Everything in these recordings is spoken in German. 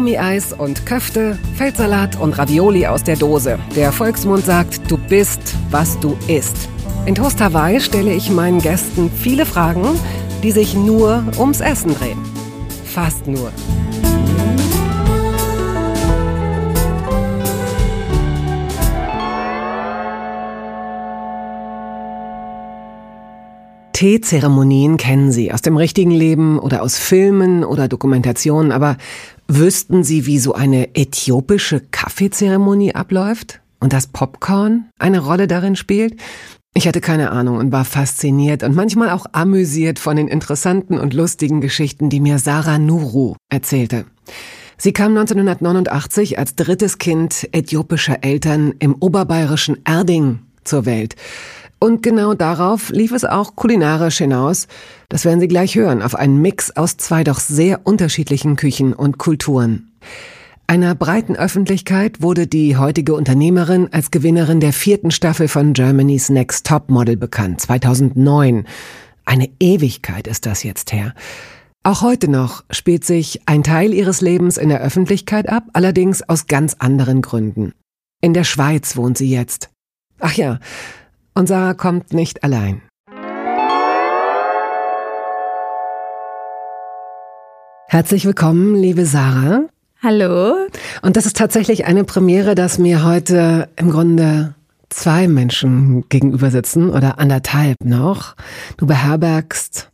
Gummieis und Köfte, Feldsalat und Ravioli aus der Dose. Der Volksmund sagt, du bist, was du isst. In Toast Hawaii stelle ich meinen Gästen viele Fragen, die sich nur ums Essen drehen. Fast nur. Teezeremonien kennen Sie aus dem richtigen Leben oder aus Filmen oder Dokumentationen, aber wüssten Sie, wie so eine äthiopische Kaffeezeremonie abläuft? Und dass Popcorn eine Rolle darin spielt? Ich hatte keine Ahnung und war fasziniert und manchmal auch amüsiert von den interessanten und lustigen Geschichten, die mir Sarah Nuru erzählte. Sie kam 1989 als drittes Kind äthiopischer Eltern im oberbayerischen Erding zur Welt. Und genau darauf lief es auch kulinarisch hinaus. Das werden Sie gleich hören, auf einen Mix aus zwei doch sehr unterschiedlichen Küchen und Kulturen. Einer breiten Öffentlichkeit wurde die heutige Unternehmerin als Gewinnerin der vierten Staffel von Germany's Next Top Model bekannt, 2009. Eine Ewigkeit ist das jetzt her. Auch heute noch spielt sich ein Teil ihres Lebens in der Öffentlichkeit ab, allerdings aus ganz anderen Gründen. In der Schweiz wohnt sie jetzt. Ach ja, und Sarah kommt nicht allein. Herzlich willkommen, liebe Sarah. Hallo. Und das ist tatsächlich eine Premiere, dass mir heute im Grunde zwei Menschen gegenüber sitzen oder anderthalb noch. Du beherbergst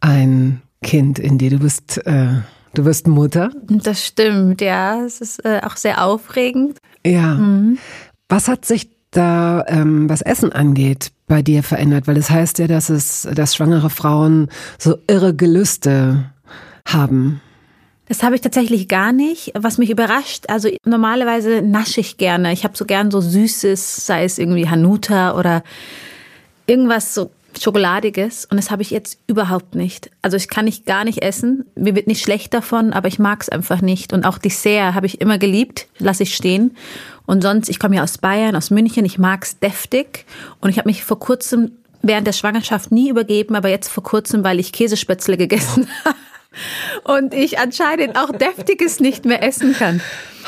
ein Kind in dir. Du bist, äh, du bist Mutter. Das stimmt, ja. Es ist äh, auch sehr aufregend. Ja. Mhm. Was hat sich da, ähm, was Essen angeht, bei dir verändert? Weil es das heißt ja, dass es, dass schwangere Frauen so irre Gelüste haben. Das habe ich tatsächlich gar nicht. Was mich überrascht, also normalerweise nasche ich gerne. Ich habe so gern so Süßes, sei es irgendwie Hanuta oder irgendwas so Schokoladiges. Und das habe ich jetzt überhaupt nicht. Also ich kann nicht gar nicht essen. Mir wird nicht schlecht davon, aber ich mag es einfach nicht. Und auch Dessert habe ich immer geliebt, lasse ich stehen. Und sonst, ich komme ja aus Bayern, aus München, ich mag es deftig. Und ich habe mich vor kurzem während der Schwangerschaft nie übergeben, aber jetzt vor kurzem, weil ich Käsespätzle gegessen habe und ich anscheinend auch Deftiges nicht mehr essen kann.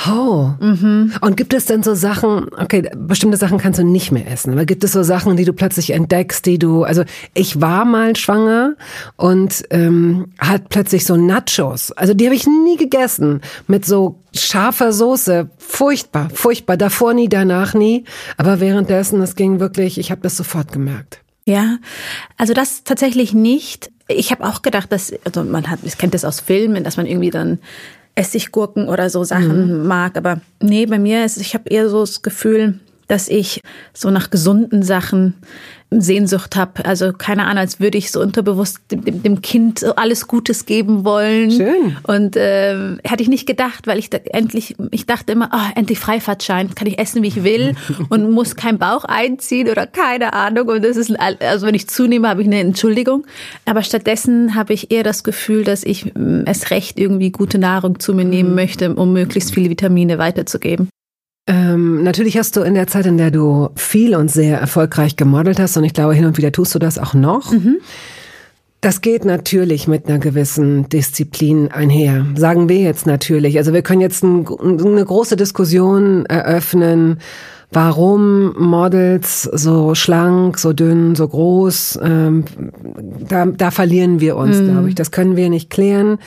Oh. Mhm. Und gibt es denn so Sachen, okay, bestimmte Sachen kannst du nicht mehr essen, aber gibt es so Sachen, die du plötzlich entdeckst, die du, also ich war mal schwanger und ähm, hat plötzlich so Nachos, also die habe ich nie gegessen, mit so scharfer Soße, furchtbar, furchtbar, davor nie, danach nie, aber währenddessen, es ging wirklich, ich habe das sofort gemerkt. Ja, also das tatsächlich nicht. Ich habe auch gedacht, dass, also man hat, ich kennt das aus Filmen, dass man irgendwie dann Essiggurken oder so Sachen mhm. mag. Aber nee, bei mir ist, ich habe eher so das Gefühl, dass ich so nach gesunden Sachen Sehnsucht habe. Also keine Ahnung, als würde ich so unterbewusst dem, dem Kind alles Gutes geben wollen. Schön. Und äh, hätte ich nicht gedacht, weil ich da endlich, ich dachte immer, oh, endlich Freifahrtschein, kann ich essen, wie ich will und muss keinen Bauch einziehen oder keine Ahnung. Und das ist, also wenn ich zunehme, habe ich eine Entschuldigung. Aber stattdessen habe ich eher das Gefühl, dass ich mm, es recht irgendwie gute Nahrung zu mir nehmen mhm. möchte, um möglichst viele Vitamine weiterzugeben. Ähm, natürlich hast du in der Zeit, in der du viel und sehr erfolgreich gemodelt hast, und ich glaube, hin und wieder tust du das auch noch. Mhm. Das geht natürlich mit einer gewissen Disziplin einher. Sagen wir jetzt natürlich. Also wir können jetzt ein, eine große Diskussion eröffnen, warum Models so schlank, so dünn, so groß, ähm, da, da verlieren wir uns, mhm. glaube ich. Das können wir nicht klären.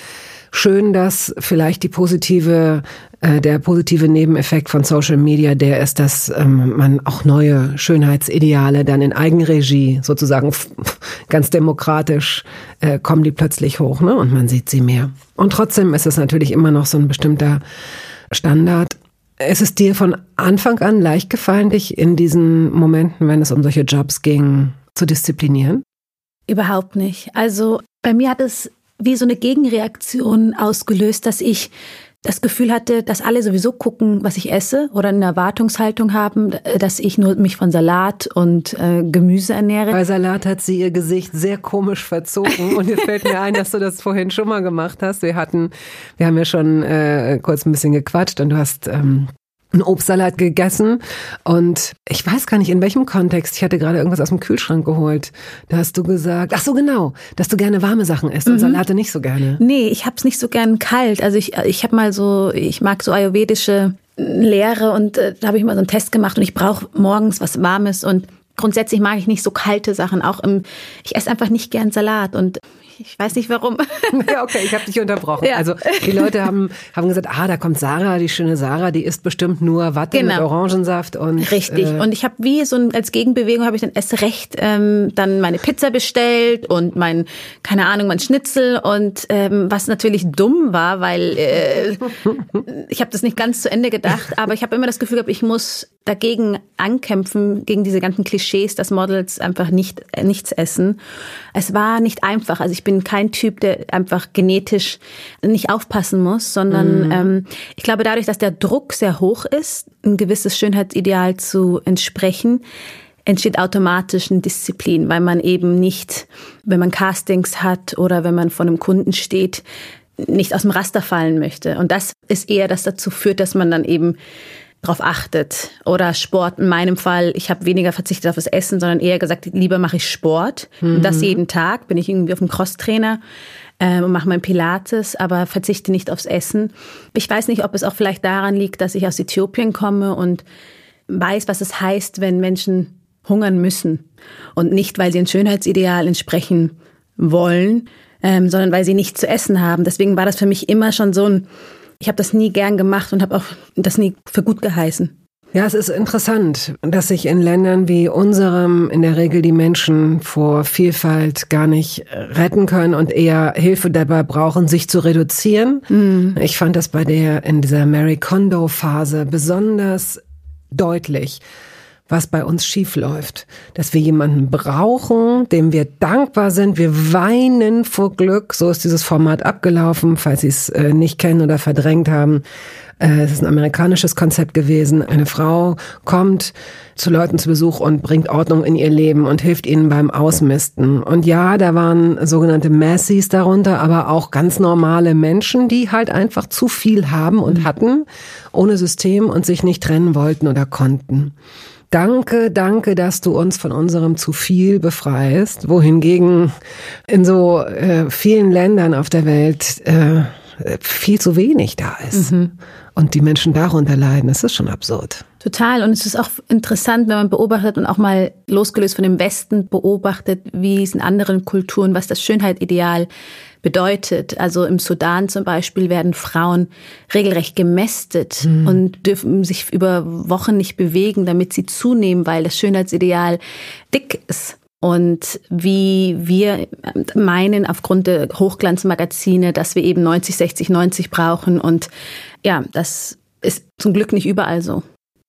Schön, dass vielleicht die positive äh, der positive Nebeneffekt von Social Media, der ist, dass ähm, man auch neue Schönheitsideale dann in Eigenregie sozusagen ganz demokratisch äh, kommen die plötzlich hoch, ne? Und man sieht sie mehr. Und trotzdem ist es natürlich immer noch so ein bestimmter Standard. Ist es dir von Anfang an leicht gefallen, dich in diesen Momenten, wenn es um solche Jobs ging, zu disziplinieren? Überhaupt nicht. Also bei mir hat es wie so eine Gegenreaktion ausgelöst, dass ich das Gefühl hatte, dass alle sowieso gucken, was ich esse oder eine Erwartungshaltung haben, dass ich nur mich von Salat und äh, Gemüse ernähre. Bei Salat hat sie ihr Gesicht sehr komisch verzogen und jetzt fällt mir ein, dass du das vorhin schon mal gemacht hast. Wir hatten, wir haben ja schon äh, kurz ein bisschen gequatscht und du hast ähm, einen Obstsalat gegessen und ich weiß gar nicht in welchem Kontext. Ich hatte gerade irgendwas aus dem Kühlschrank geholt. Da hast du gesagt, ach so genau, dass du gerne warme Sachen isst und mhm. Salate nicht so gerne. Nee, ich hab's nicht so gern kalt. Also ich ich habe mal so ich mag so ayurvedische Lehre und äh, da habe ich mal so einen Test gemacht und ich brauche morgens was warmes und grundsätzlich mag ich nicht so kalte Sachen. Auch im, ich esse einfach nicht gern Salat und ich weiß nicht warum. Ja, okay, ich habe dich unterbrochen. Ja. Also die Leute haben, haben gesagt, ah, da kommt Sarah, die schöne Sarah, die isst bestimmt nur Watte genau. mit Orangensaft und richtig. Äh, und ich habe wie so ein, als Gegenbewegung habe ich dann erst recht ähm, dann meine Pizza bestellt und mein keine Ahnung mein Schnitzel und ähm, was natürlich dumm war, weil äh, ich habe das nicht ganz zu Ende gedacht, aber ich habe immer das Gefühl gehabt, ich muss dagegen ankämpfen gegen diese ganzen Klischees, dass Models einfach nicht äh, nichts essen. Es war nicht einfach. Also ich bin kein Typ, der einfach genetisch nicht aufpassen muss, sondern mm. ähm, ich glaube, dadurch, dass der Druck sehr hoch ist, ein gewisses Schönheitsideal zu entsprechen, entsteht automatisch eine Disziplin, weil man eben nicht, wenn man Castings hat oder wenn man vor einem Kunden steht, nicht aus dem Raster fallen möchte. Und das ist eher, das dazu führt, dass man dann eben darauf achtet. Oder Sport, in meinem Fall, ich habe weniger verzichtet auf das Essen, sondern eher gesagt, lieber mache ich Sport. Mhm. Und das mhm. jeden Tag, bin ich irgendwie auf dem Crosstrainer äh, und mache mein Pilates, aber verzichte nicht aufs Essen. Ich weiß nicht, ob es auch vielleicht daran liegt, dass ich aus Äthiopien komme und weiß, was es heißt, wenn Menschen hungern müssen. Und nicht, weil sie ein Schönheitsideal entsprechen wollen, ähm, sondern weil sie nichts zu essen haben. Deswegen war das für mich immer schon so ein ich habe das nie gern gemacht und habe auch das nie für gut geheißen. Ja, es ist interessant, dass sich in Ländern wie unserem in der Regel die Menschen vor Vielfalt gar nicht retten können und eher Hilfe dabei brauchen, sich zu reduzieren. Mhm. Ich fand das bei der in dieser Mary Kondo Phase besonders deutlich was bei uns schief läuft. Dass wir jemanden brauchen, dem wir dankbar sind. Wir weinen vor Glück. So ist dieses Format abgelaufen, falls Sie es äh, nicht kennen oder verdrängt haben. Äh, es ist ein amerikanisches Konzept gewesen. Eine Frau kommt zu Leuten zu Besuch und bringt Ordnung in ihr Leben und hilft ihnen beim Ausmisten. Und ja, da waren sogenannte Massies darunter, aber auch ganz normale Menschen, die halt einfach zu viel haben und hatten, ohne System und sich nicht trennen wollten oder konnten. Danke, danke, dass du uns von unserem zu viel befreist, wohingegen in so äh, vielen Ländern auf der Welt äh, viel zu wenig da ist. Mhm. Und die Menschen darunter leiden, das ist schon absurd. Total. Und es ist auch interessant, wenn man beobachtet und auch mal losgelöst von dem Westen beobachtet, wie es in anderen Kulturen, was das Schönheitsideal bedeutet. Also im Sudan zum Beispiel werden Frauen regelrecht gemästet mhm. und dürfen sich über Wochen nicht bewegen, damit sie zunehmen, weil das Schönheitsideal dick ist. Und wie wir meinen, aufgrund der Hochglanzmagazine, dass wir eben 90, 60, 90 brauchen. Und ja, das ist zum Glück nicht überall so.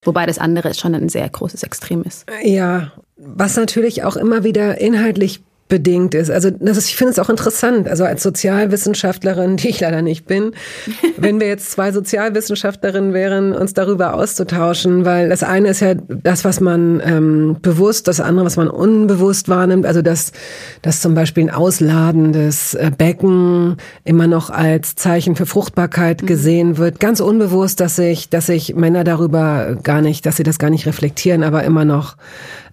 Wobei das andere schon ein sehr großes Extrem ist. Ja, was natürlich auch immer wieder inhaltlich bedingt ist. Also das ist, ich finde es auch interessant. Also als Sozialwissenschaftlerin, die ich leider nicht bin, wenn wir jetzt zwei Sozialwissenschaftlerinnen wären, uns darüber auszutauschen, weil das eine ist ja das, was man ähm, bewusst, das andere, was man unbewusst wahrnimmt. Also dass, dass zum Beispiel ein ausladendes äh, Becken immer noch als Zeichen für Fruchtbarkeit mhm. gesehen wird. Ganz unbewusst, dass sich, dass sich Männer darüber gar nicht, dass sie das gar nicht reflektieren, aber immer noch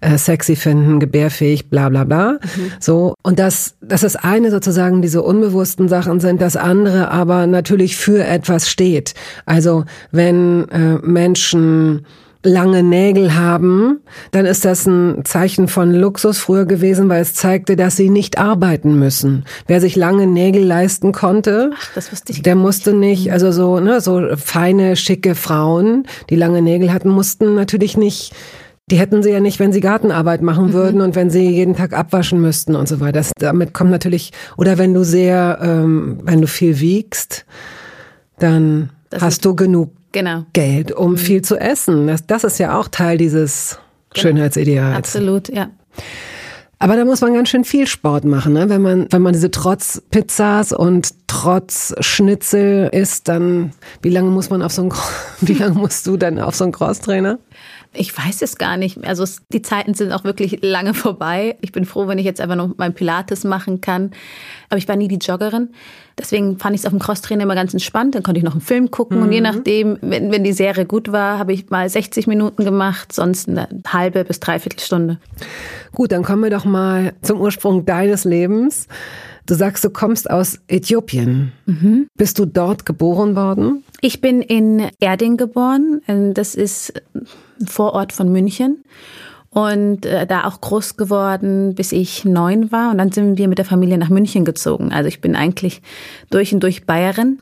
äh, sexy finden, gebärfähig, bla bla bla. Mhm. So, und das, das ist eine sozusagen diese unbewussten Sachen sind, das andere aber natürlich für etwas steht. Also wenn äh, Menschen lange Nägel haben, dann ist das ein Zeichen von Luxus früher gewesen, weil es zeigte, dass sie nicht arbeiten müssen. Wer sich lange Nägel leisten konnte, Ach, der musste nicht, also so, ne, so feine, schicke Frauen, die lange Nägel hatten, mussten natürlich nicht die hätten sie ja nicht, wenn sie Gartenarbeit machen mhm. würden und wenn sie jeden Tag abwaschen müssten und so weiter. Das, damit kommt natürlich, oder wenn du sehr, ähm, wenn du viel wiegst, dann das hast du genug genau. Geld, um mhm. viel zu essen. Das, das ist ja auch Teil dieses genau. Schönheitsideals. Absolut, ja. Aber da muss man ganz schön viel Sport machen, ne? Wenn man, wenn man diese trotz Pizzas und trotz Schnitzel isst, dann wie lange muss man auf so ein, wie lange musst du dann auf so einen Crosstrainer? Ich weiß es gar nicht. Also die Zeiten sind auch wirklich lange vorbei. Ich bin froh, wenn ich jetzt einfach noch mein Pilates machen kann. Aber ich war nie die Joggerin. Deswegen fand ich es auf dem Crosstrainer immer ganz entspannt. Dann konnte ich noch einen Film gucken. Mhm. Und je mhm. nachdem, wenn, wenn die Serie gut war, habe ich mal 60 Minuten gemacht, sonst eine halbe bis dreiviertel Stunde. Gut, dann kommen wir doch mal zum Ursprung deines Lebens. Du sagst, du kommst aus Äthiopien. Mhm. Bist du dort geboren worden? Ich bin in Erding geboren. Das ist ein Vorort von München. Und äh, da auch groß geworden, bis ich neun war. Und dann sind wir mit der Familie nach München gezogen. Also ich bin eigentlich durch und durch Bayerin.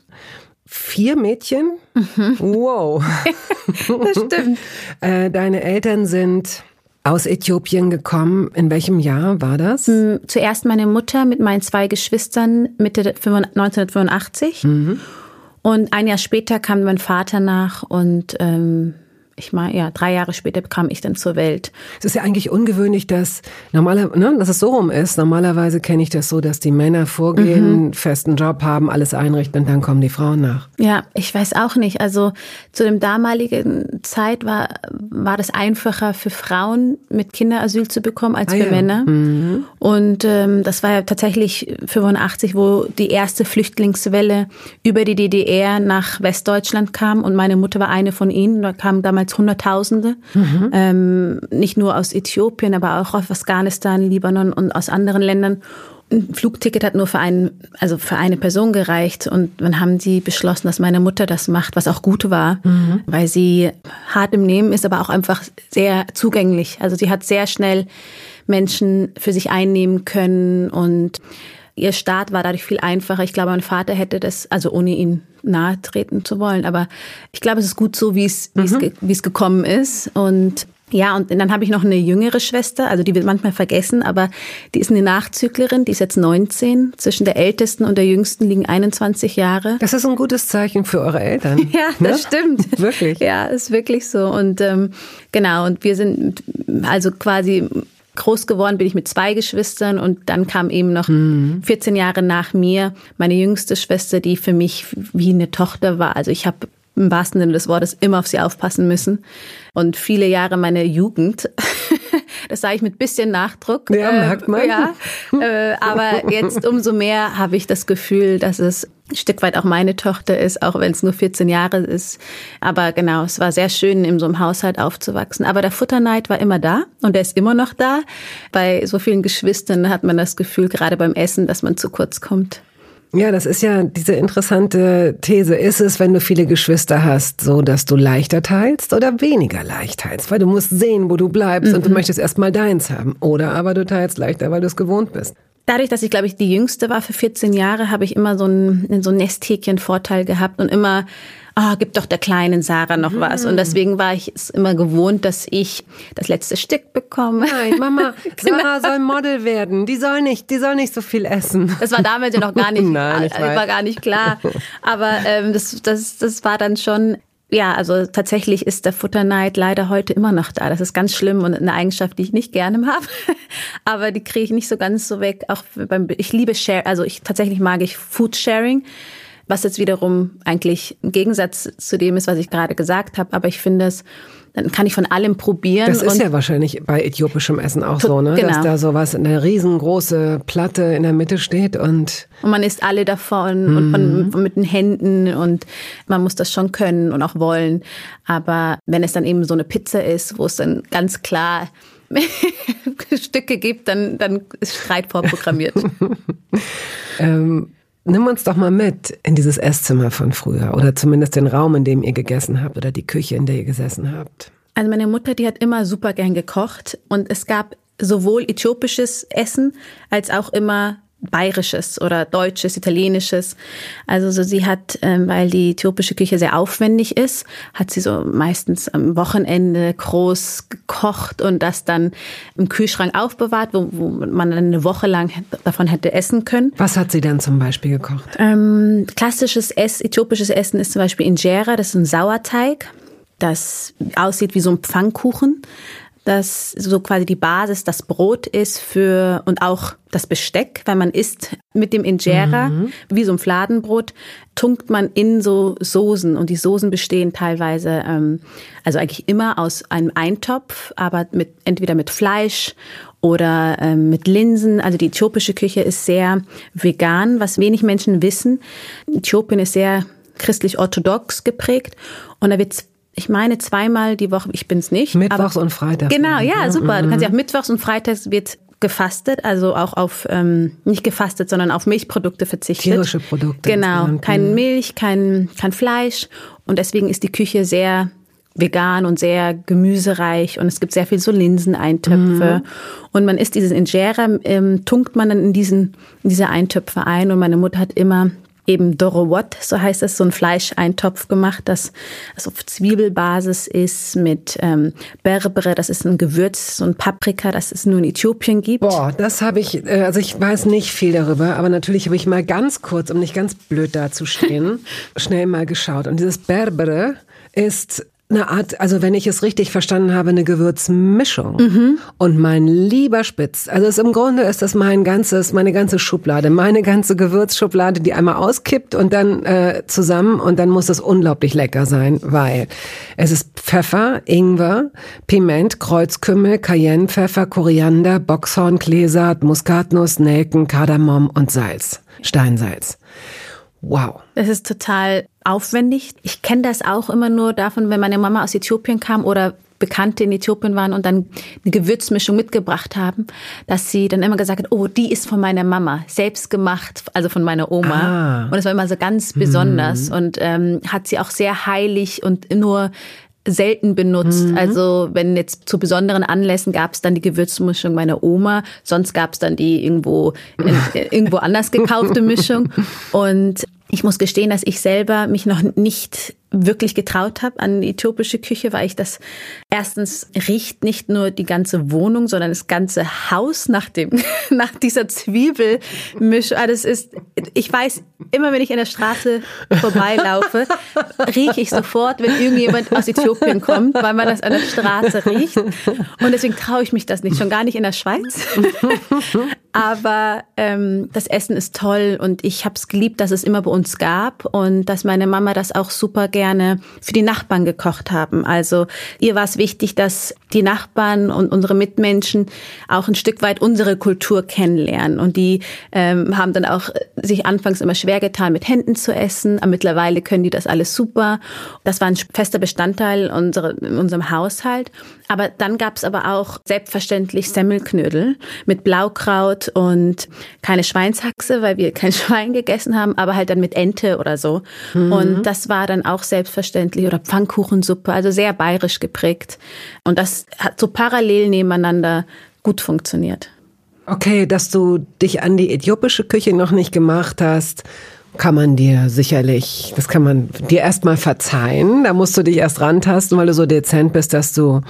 Vier Mädchen? Mhm. Wow. das stimmt. äh, deine Eltern sind aus Äthiopien gekommen. In welchem Jahr war das? Hm, zuerst meine Mutter mit meinen zwei Geschwistern Mitte 1985. Mhm. Und ein Jahr später kam mein Vater nach und ähm, ich meine, ja, drei Jahre später kam ich dann zur Welt. Es ist ja eigentlich ungewöhnlich, dass normaler, ne, dass es so rum ist. Normalerweise kenne ich das so, dass die Männer vorgehen, mhm. festen Job haben, alles einrichten und dann kommen die Frauen nach. Ja, ich weiß auch nicht. Also zu dem damaligen Zeit war, war das einfacher für Frauen mit Kinderasyl zu bekommen als ah, für ja. Männer. Mhm. Und ähm, das war ja tatsächlich 85, wo die erste Flüchtlingswelle über die DDR nach Westdeutschland kam und meine Mutter war eine von ihnen. Da kam damals damals Hunderttausende, mhm. ähm, nicht nur aus Äthiopien, aber auch aus Afghanistan, Libanon und aus anderen Ländern. Ein Flugticket hat nur für einen, also für eine Person gereicht und dann haben sie beschlossen, dass meine Mutter das macht, was auch gut war, mhm. weil sie hart im Nehmen ist, aber auch einfach sehr zugänglich. Also sie hat sehr schnell Menschen für sich einnehmen können und Ihr Start war dadurch viel einfacher. Ich glaube, mein Vater hätte das, also ohne ihn nahe treten zu wollen, aber ich glaube, es ist gut so, wie es, mhm. wie es, wie es gekommen ist. Und ja, und dann habe ich noch eine jüngere Schwester, also die wird manchmal vergessen, aber die ist eine Nachzüglerin, die ist jetzt 19. Zwischen der ältesten und der jüngsten liegen 21 Jahre. Das ist ein gutes Zeichen für eure Eltern. ja, das ne? stimmt. wirklich. Ja, ist wirklich so. Und ähm, genau, und wir sind also quasi Groß geworden bin ich mit zwei Geschwistern und dann kam eben noch mhm. 14 Jahre nach mir meine jüngste Schwester, die für mich wie eine Tochter war. Also ich habe im wahrsten Sinne des Wortes immer auf sie aufpassen müssen. Und viele Jahre meiner Jugend, das sage ich mit bisschen Nachdruck. Ja, merkt man. Ja, äh, aber jetzt umso mehr habe ich das Gefühl, dass es ein Stück weit auch meine Tochter ist, auch wenn es nur 14 Jahre ist. Aber genau, es war sehr schön, in so einem Haushalt aufzuwachsen. Aber der Futterneid war immer da und er ist immer noch da. Bei so vielen Geschwistern hat man das Gefühl, gerade beim Essen, dass man zu kurz kommt. Ja, das ist ja diese interessante These. Ist es, wenn du viele Geschwister hast, so, dass du leichter teilst oder weniger leicht teilst? Weil du musst sehen, wo du bleibst mhm. und du mhm. möchtest erstmal deins haben. Oder aber du teilst leichter, weil du es gewohnt bist. Dadurch, dass ich, glaube ich, die Jüngste war für 14 Jahre, habe ich immer so einen, so einen Nesthäkchen-Vorteil gehabt und immer ah, gib doch der kleinen Sarah noch was. Und mhm. deswegen war ich es immer gewohnt, dass ich das letzte Stück bekomme. Nein, Mama, genau. Sarah soll Model werden. Die soll nicht, die soll nicht so viel essen. Das war damals ja noch gar nicht, Nein, ich war gar nicht klar. Aber ähm, das, das, das war dann schon ja, also tatsächlich ist der Futterneid leider heute immer noch da. Das ist ganz schlimm und eine Eigenschaft, die ich nicht gerne habe. Aber die kriege ich nicht so ganz so weg. Auch beim, ich liebe Share, also ich tatsächlich mag ich Food Sharing was jetzt wiederum eigentlich ein Gegensatz zu dem ist, was ich gerade gesagt habe. Aber ich finde es, dann kann ich von allem probieren. Das ist ja wahrscheinlich bei äthiopischem Essen auch so, ne? Genau. Dass da sowas in der riesengroße Platte in der Mitte steht und und man isst alle davon mhm. und man, mit den Händen und man muss das schon können und auch wollen. Aber wenn es dann eben so eine Pizza ist, wo es dann ganz klar Stücke gibt, dann, dann ist Streit vorprogrammiert. ähm, Nimm uns doch mal mit in dieses Esszimmer von früher oder zumindest den Raum, in dem ihr gegessen habt oder die Küche, in der ihr gesessen habt. Also meine Mutter, die hat immer super gern gekocht und es gab sowohl äthiopisches Essen als auch immer bayerisches oder deutsches, italienisches. Also so sie hat, ähm, weil die äthiopische Küche sehr aufwendig ist, hat sie so meistens am Wochenende groß gekocht und das dann im Kühlschrank aufbewahrt, wo, wo man dann eine Woche lang davon hätte essen können. Was hat sie denn zum Beispiel gekocht? Ähm, klassisches Ess, äthiopisches Essen ist zum Beispiel Injera, das ist ein Sauerteig das aussieht wie so ein Pfannkuchen dass so quasi die Basis das Brot ist für und auch das Besteck, weil man isst mit dem Injera, mhm. wie so ein Fladenbrot, tunkt man in so Soßen und die Soßen bestehen teilweise, ähm, also eigentlich immer aus einem Eintopf, aber mit entweder mit Fleisch oder ähm, mit Linsen. Also die äthiopische Küche ist sehr vegan, was wenig Menschen wissen. Äthiopien ist sehr christlich-orthodox geprägt und da wird ich meine zweimal die Woche, ich bin's nicht. Mittwochs und Freitags. Genau, ja, super. Du kannst ja auch mhm. Mittwochs und Freitags wird gefastet, also auch auf, ähm, nicht gefastet, sondern auf Milchprodukte verzichtet. Tierische Produkte. Genau, kein Milch, kein, kein Fleisch. Und deswegen ist die Küche sehr vegan und sehr gemüsereich und es gibt sehr viel so Linseneintöpfe. Mhm. Und man isst dieses Injera, ähm, tunkt man dann in diesen, in diese Eintöpfe ein und meine Mutter hat immer eben Dorowot, so heißt es, so ein Fleischeintopf gemacht, das also auf Zwiebelbasis ist mit ähm, Berbere, das ist ein Gewürz, so ein Paprika, das es nur in Äthiopien gibt. Boah, das habe ich, äh, also ich weiß nicht viel darüber, aber natürlich habe ich mal ganz kurz, um nicht ganz blöd dazustehen, schnell mal geschaut. Und dieses Berbere ist eine Art, also wenn ich es richtig verstanden habe, eine Gewürzmischung. Mhm. Und mein lieber Spitz, also es, im Grunde ist das mein ganzes, meine ganze Schublade, meine ganze Gewürzschublade, die einmal auskippt und dann äh, zusammen und dann muss es unglaublich lecker sein, weil es ist Pfeffer, Ingwer, Piment, Kreuzkümmel, Cayennepfeffer, Koriander, Boxhorn, Kleesaat, Muskatnuss, Nelken, Kardamom und Salz, Steinsalz. Wow. Das ist total aufwendig. Ich kenne das auch immer nur davon, wenn meine Mama aus Äthiopien kam oder Bekannte in Äthiopien waren und dann eine Gewürzmischung mitgebracht haben, dass sie dann immer gesagt hat, oh, die ist von meiner Mama, selbst gemacht, also von meiner Oma. Ah. Und das war immer so ganz besonders mhm. und ähm, hat sie auch sehr heilig und nur selten benutzt. Mhm. Also wenn jetzt zu besonderen Anlässen gab es dann die Gewürzmischung meiner Oma, sonst gab es dann die irgendwo in, irgendwo anders gekaufte Mischung. Und ich muss gestehen, dass ich selber mich noch nicht wirklich getraut habe an die äthiopische Küche, weil ich das erstens riecht nicht nur die ganze Wohnung, sondern das ganze Haus nach dem nach dieser Zwiebelmischung. Ah, das ist ich weiß immer, wenn ich in der Straße vorbeilaufe, rieche ich sofort, wenn irgendjemand aus Äthiopien kommt, weil man das an der Straße riecht. Und deswegen traue ich mich das nicht, schon gar nicht in der Schweiz. Aber ähm, das Essen ist toll und ich habe es geliebt, dass es immer bei uns gab und dass meine Mama das auch super gerne für die Nachbarn gekocht haben. Also ihr war es wichtig, dass die Nachbarn und unsere Mitmenschen auch ein Stück weit unsere Kultur kennenlernen. Und die ähm, haben dann auch sich anfangs immer schwer getan, mit Händen zu essen. Aber mittlerweile können die das alles super. Das war ein fester Bestandteil unserer, in unserem Haushalt. Aber dann gab es aber auch selbstverständlich Semmelknödel mit Blaukraut und keine Schweinshaxe, weil wir kein Schwein gegessen haben, aber halt dann mit Ente oder so. Mhm. Und das war dann auch selbstverständlich oder Pfannkuchensuppe, also sehr bayerisch geprägt. Und das hat so parallel nebeneinander gut funktioniert. Okay, dass du dich an die äthiopische Küche noch nicht gemacht hast, kann man dir sicherlich, das kann man dir erstmal verzeihen. Da musst du dich erst rantasten, weil du so dezent bist, dass du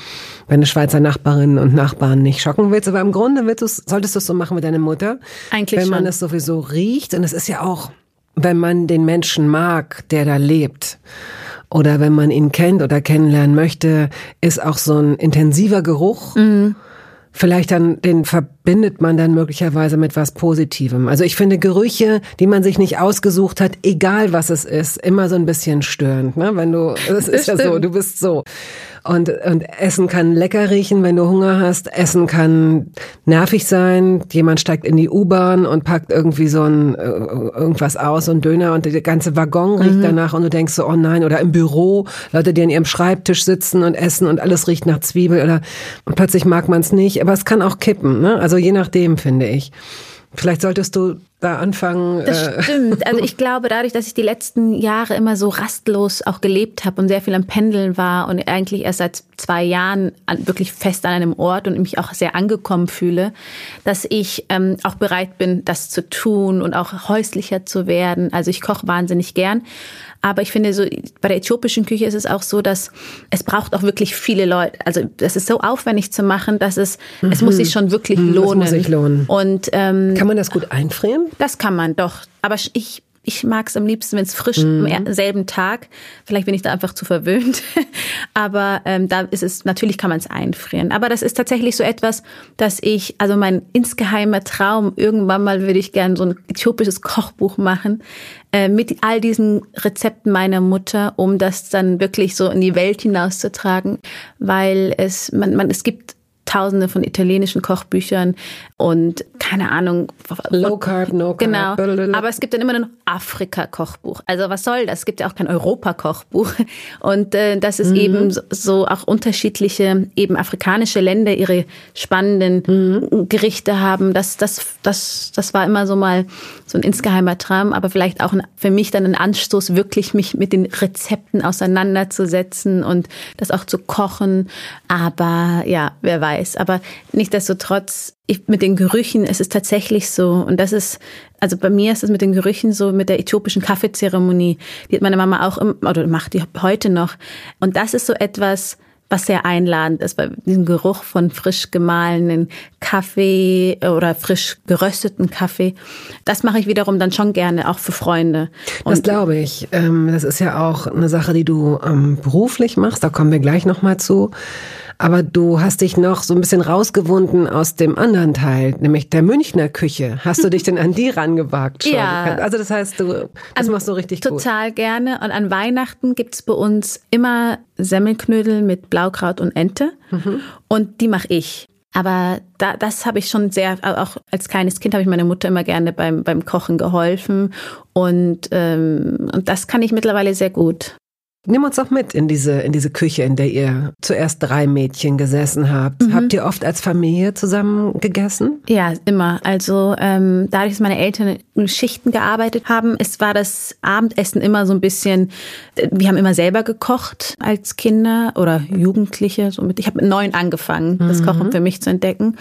deine Schweizer Nachbarinnen und Nachbarn nicht schocken willst. Aber im Grunde willst solltest du es so machen mit deiner Mutter. Eigentlich Wenn man es sowieso riecht. Und es ist ja auch, wenn man den Menschen mag, der da lebt. Oder wenn man ihn kennt oder kennenlernen möchte, ist auch so ein intensiver Geruch. Mhm vielleicht dann, den verbindet man dann möglicherweise mit was Positivem. Also ich finde Gerüche, die man sich nicht ausgesucht hat, egal was es ist, immer so ein bisschen störend, ne? Wenn du, es ist ja so, du bist so. Und, und Essen kann lecker riechen, wenn du Hunger hast. Essen kann nervig sein. Jemand steigt in die U-Bahn und packt irgendwie so ein, äh, irgendwas aus, so ein Döner und der ganze Waggon riecht mhm. danach und du denkst so, oh nein, oder im Büro, Leute, die an ihrem Schreibtisch sitzen und essen und alles riecht nach Zwiebel oder und plötzlich mag man es nicht. Aber es kann auch kippen, ne? Also je nachdem, finde ich. Vielleicht solltest du da anfangen. Das äh, stimmt. Also ich glaube, dadurch, dass ich die letzten Jahre immer so rastlos auch gelebt habe und sehr viel am Pendeln war und eigentlich erst seit zwei Jahren wirklich fest an einem Ort und mich auch sehr angekommen fühle, dass ich ähm, auch bereit bin, das zu tun und auch häuslicher zu werden. Also ich koche wahnsinnig gern. Aber ich finde, so bei der äthiopischen Küche ist es auch so, dass es braucht auch wirklich viele Leute. Also das ist so aufwendig zu machen, dass es mhm. es muss sich schon wirklich lohnen. Das muss sich lohnen. Und ähm, kann man das gut einfrieren? Das kann man doch. Aber ich Ich mag es am liebsten, wenn es frisch mhm. am selben Tag. Vielleicht bin ich da einfach zu verwöhnt. Aber ähm, da ist es, natürlich kann man es einfrieren. Aber das ist tatsächlich so etwas, dass ich, also mein insgeheimer Traum, irgendwann mal würde ich gerne so ein äthiopisches Kochbuch machen, äh, mit all diesen Rezepten meiner Mutter, um das dann wirklich so in die Welt hinauszutragen, weil es man, man es gibt Tausende von italienischen Kochbüchern und keine Ahnung. Low Carb, No Carb. Genau. Aber es gibt dann immer ein Afrika-Kochbuch. Also was soll das? Es gibt ja auch kein Europa-Kochbuch. Und äh, das ist mhm. eben so, so, auch unterschiedliche, eben afrikanische Länder ihre spannenden mhm. Gerichte haben. Das, das, das, das war immer so mal so ein insgeheimer Traum, aber vielleicht auch ein, für mich dann ein Anstoß, wirklich mich mit den Rezepten auseinanderzusetzen und das auch zu kochen. Aber ja, wer weiß weiß. Aber nichtsdestotrotz, ich, mit den Gerüchen, es ist tatsächlich so. Und das ist, also bei mir ist es mit den Gerüchen so, mit der äthiopischen Kaffeezeremonie. Die hat meine Mama auch, im, oder macht die heute noch. Und das ist so etwas, was sehr einladend ist, bei diesem Geruch von frisch gemahlenen Kaffee oder frisch gerösteten Kaffee. Das mache ich wiederum dann schon gerne, auch für Freunde. Und das glaube ich. Ähm, das ist ja auch eine Sache, die du ähm, beruflich machst. Da kommen wir gleich nochmal zu. Aber du hast dich noch so ein bisschen rausgewunden aus dem anderen Teil, nämlich der Münchner Küche. Hast du dich denn an die rangewagt schon? Ja. Also das heißt, du das also machst du richtig total gut. Total gerne. Und an Weihnachten gibt's bei uns immer Semmelknödel mit Blaukraut und Ente. Mhm. Und die mache ich. Aber da, das habe ich schon sehr, auch als kleines Kind habe ich meiner Mutter immer gerne beim, beim Kochen geholfen. Und, ähm, und das kann ich mittlerweile sehr gut. Nimm uns auch mit in diese, in diese Küche, in der ihr zuerst drei Mädchen gesessen habt. Mhm. Habt ihr oft als Familie zusammen gegessen? Ja, immer. Also ähm, dadurch, dass meine Eltern in Schichten gearbeitet haben, es war das Abendessen immer so ein bisschen, wir haben immer selber gekocht als Kinder oder Jugendliche. Somit. Ich habe mit neun angefangen, das mhm. Kochen für mich zu entdecken.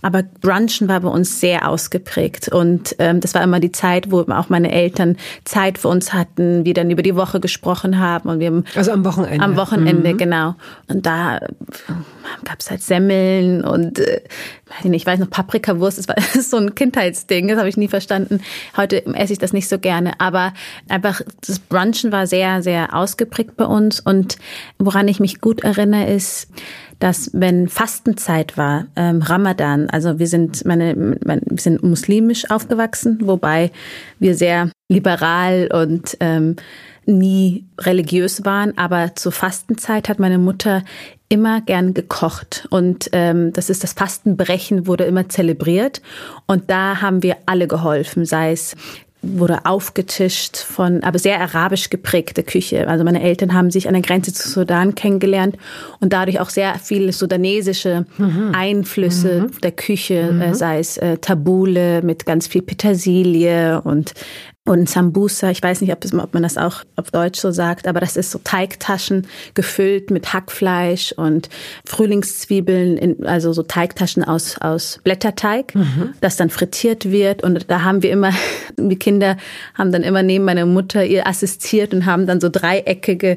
Aber Brunchen war bei uns sehr ausgeprägt. Und ähm, das war immer die Zeit, wo auch meine Eltern Zeit für uns hatten, wir dann über die Woche gesprochen haben und wir wir also am Wochenende. Am Wochenende, mhm. genau. Und da gab es halt Semmeln und äh, ich weiß noch, Paprikawurst, das war so ein Kindheitsding, das habe ich nie verstanden. Heute esse ich das nicht so gerne, aber einfach das Brunchen war sehr, sehr ausgeprägt bei uns. Und woran ich mich gut erinnere, ist, dass wenn Fastenzeit war, ähm, Ramadan, also wir sind meine, meine, wir sind muslimisch aufgewachsen, wobei wir sehr liberal und ähm, nie religiös waren, aber zur Fastenzeit hat meine Mutter immer gern gekocht und ähm, das ist das Fastenbrechen wurde immer zelebriert und da haben wir alle geholfen, sei es wurde aufgetischt von, aber sehr arabisch geprägte Küche. Also meine Eltern haben sich an der Grenze zu Sudan kennengelernt und dadurch auch sehr viele sudanesische mhm. Einflüsse mhm. der Küche, äh, mhm. sei es äh, Tabule mit ganz viel Petersilie und und Sambusa, ich weiß nicht, ob, ob, man das auch auf Deutsch so sagt, aber das ist so Teigtaschen gefüllt mit Hackfleisch und Frühlingszwiebeln, in, also so Teigtaschen aus, aus Blätterteig, mhm. das dann frittiert wird. Und da haben wir immer, die Kinder haben dann immer neben meiner Mutter ihr assistiert und haben dann so dreieckige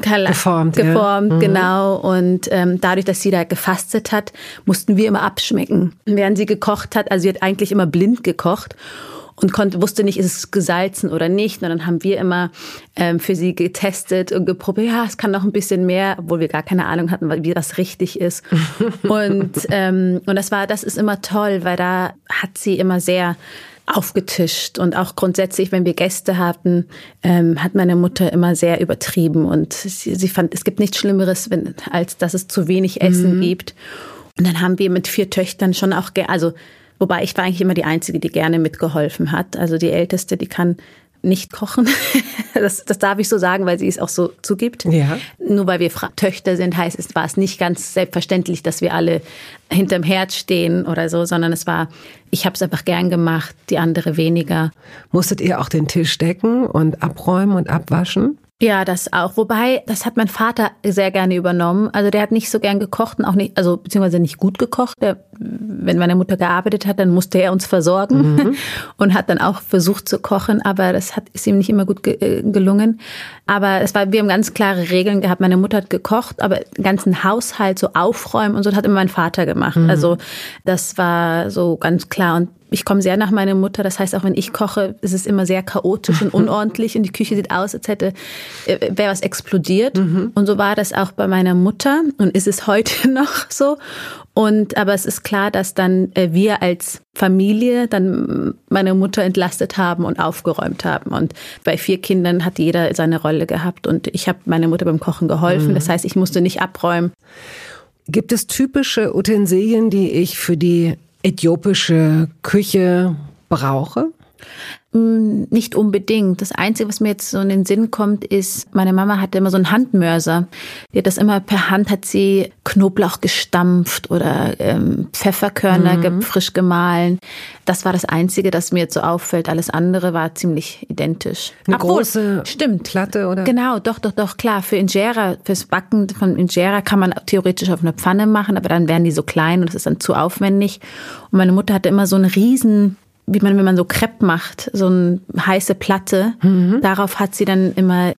geformt, geformt ja. mhm. genau. Und ähm, dadurch, dass sie da gefastet hat, mussten wir immer abschmecken, während sie gekocht hat. Also sie hat eigentlich immer blind gekocht und konnte, wusste nicht, ist es gesalzen oder nicht. Und dann haben wir immer ähm, für sie getestet und geprobiert, ja, es kann noch ein bisschen mehr, obwohl wir gar keine Ahnung hatten, wie das richtig ist. und, ähm, und das war, das ist immer toll, weil da hat sie immer sehr aufgetischt und auch grundsätzlich, wenn wir Gäste hatten, ähm, hat meine Mutter immer sehr übertrieben und sie, sie fand, es gibt nichts Schlimmeres, wenn, als dass es zu wenig Essen mhm. gibt. Und dann haben wir mit vier Töchtern schon auch, also Wobei ich war eigentlich immer die Einzige, die gerne mitgeholfen hat. Also die Älteste, die kann nicht kochen. Das, das darf ich so sagen, weil sie es auch so zugibt. Ja. Nur weil wir Fra Töchter sind, heißt es, war es nicht ganz selbstverständlich, dass wir alle hinterm Herd stehen oder so, sondern es war, ich habe es einfach gern gemacht, die andere weniger. Musstet ihr auch den Tisch decken und abräumen und abwaschen? Ja, das auch. Wobei, das hat mein Vater sehr gerne übernommen. Also der hat nicht so gern gekocht und auch nicht, also beziehungsweise nicht gut gekocht. Der, wenn meine Mutter gearbeitet hat, dann musste er uns versorgen mhm. und hat dann auch versucht zu kochen, aber das hat ist ihm nicht immer gut ge äh, gelungen. Aber es war, wir haben ganz klare Regeln gehabt. Meine Mutter hat gekocht, aber den ganzen Haushalt so aufräumen und so hat immer mein Vater gemacht. Mhm. Also das war so ganz klar und ich komme sehr nach meiner Mutter. Das heißt, auch wenn ich koche, ist es immer sehr chaotisch und unordentlich und die Küche sieht aus, als hätte äh, wäre was explodiert. Mhm. Und so war das auch bei meiner Mutter und ist es heute noch so. Und aber es ist klar, dass dann äh, wir als Familie dann meine Mutter entlastet haben und aufgeräumt haben. Und bei vier Kindern hat jeder seine Rolle gehabt und ich habe meiner Mutter beim Kochen geholfen. Mhm. Das heißt, ich musste nicht abräumen. Gibt es typische Utensilien, die ich für die äthiopische Küche brauche? Mm, nicht unbedingt. Das Einzige, was mir jetzt so in den Sinn kommt, ist, meine Mama hatte immer so einen Handmörser. Die hat das immer per Hand, hat sie Knoblauch gestampft oder ähm, Pfefferkörner mhm. frisch gemahlen. Das war das Einzige, das mir jetzt so auffällt. Alles andere war ziemlich identisch. Eine Obwohl, große stimmt. Platte oder? Genau, doch, doch, doch, klar. Für Injera, fürs Backen von Injera kann man theoretisch auf einer Pfanne machen, aber dann wären die so klein und das ist dann zu aufwendig. Und meine Mutter hatte immer so einen riesen wie man, wenn man so Crepe macht, so eine heiße Platte. Mhm. Darauf hat sie dann immer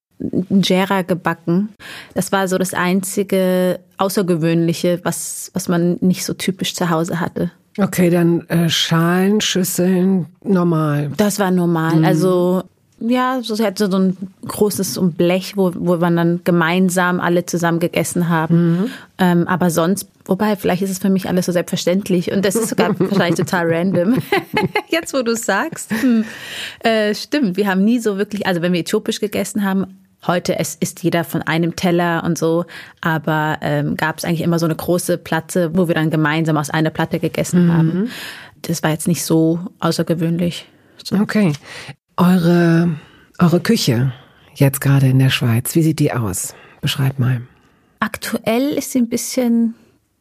Injera gebacken. Das war so das einzige Außergewöhnliche, was, was man nicht so typisch zu Hause hatte. Okay, dann äh, Schalen, Schüsseln, normal. Das war normal. Mhm. Also ja, so sie hatte so ein großes so ein Blech, wo, wo man dann gemeinsam alle zusammen gegessen haben. Mhm. Ähm, aber sonst, wobei, vielleicht ist es für mich alles so selbstverständlich und das ist sogar wahrscheinlich total random. Jetzt, wo du sagst, hm, äh, stimmt, wir haben nie so wirklich, also wenn wir äthiopisch gegessen haben, Heute es isst jeder von einem Teller und so, aber ähm, gab es eigentlich immer so eine große Platte, wo wir dann gemeinsam aus einer Platte gegessen mhm. haben. Das war jetzt nicht so außergewöhnlich. So. Okay. Eure, eure Küche jetzt gerade in der Schweiz, wie sieht die aus? Beschreib mal. Aktuell ist sie ein bisschen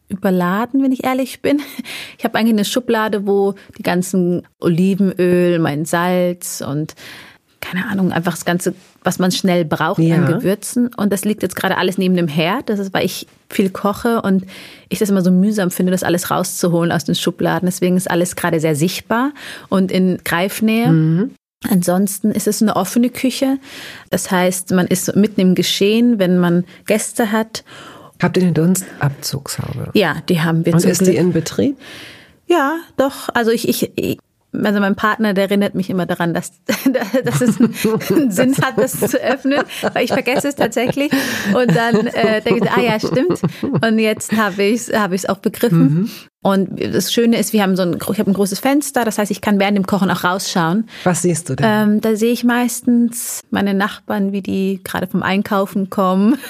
überladen, wenn ich ehrlich bin. Ich habe eigentlich eine Schublade, wo die ganzen Olivenöl, mein Salz und keine Ahnung, einfach das Ganze, was man schnell braucht ja. an Gewürzen. Und das liegt jetzt gerade alles neben dem Herd. Das ist, weil ich viel koche und ich das immer so mühsam finde, das alles rauszuholen aus den Schubladen. Deswegen ist alles gerade sehr sichtbar und in Greifnähe. Mhm. Ansonsten ist es eine offene Küche. Das heißt, man ist mitten im Geschehen, wenn man Gäste hat. Habt ihr eine Dunstabzugshaube? Ja, die haben wir. Und ist Glück. die in Betrieb? Ja, doch. Also ich, ich, also mein Partner, der erinnert mich immer daran, dass, dass es einen Sinn hat, das zu öffnen, weil ich vergesse es tatsächlich. Und dann äh, denke ich, ah ja, stimmt. Und jetzt habe ich es hab auch begriffen. Und das Schöne ist, wir haben so ein, ich habe ein großes Fenster, das heißt, ich kann während dem Kochen auch rausschauen. Was siehst du denn? Ähm, da sehe ich meistens meine Nachbarn, wie die gerade vom Einkaufen kommen.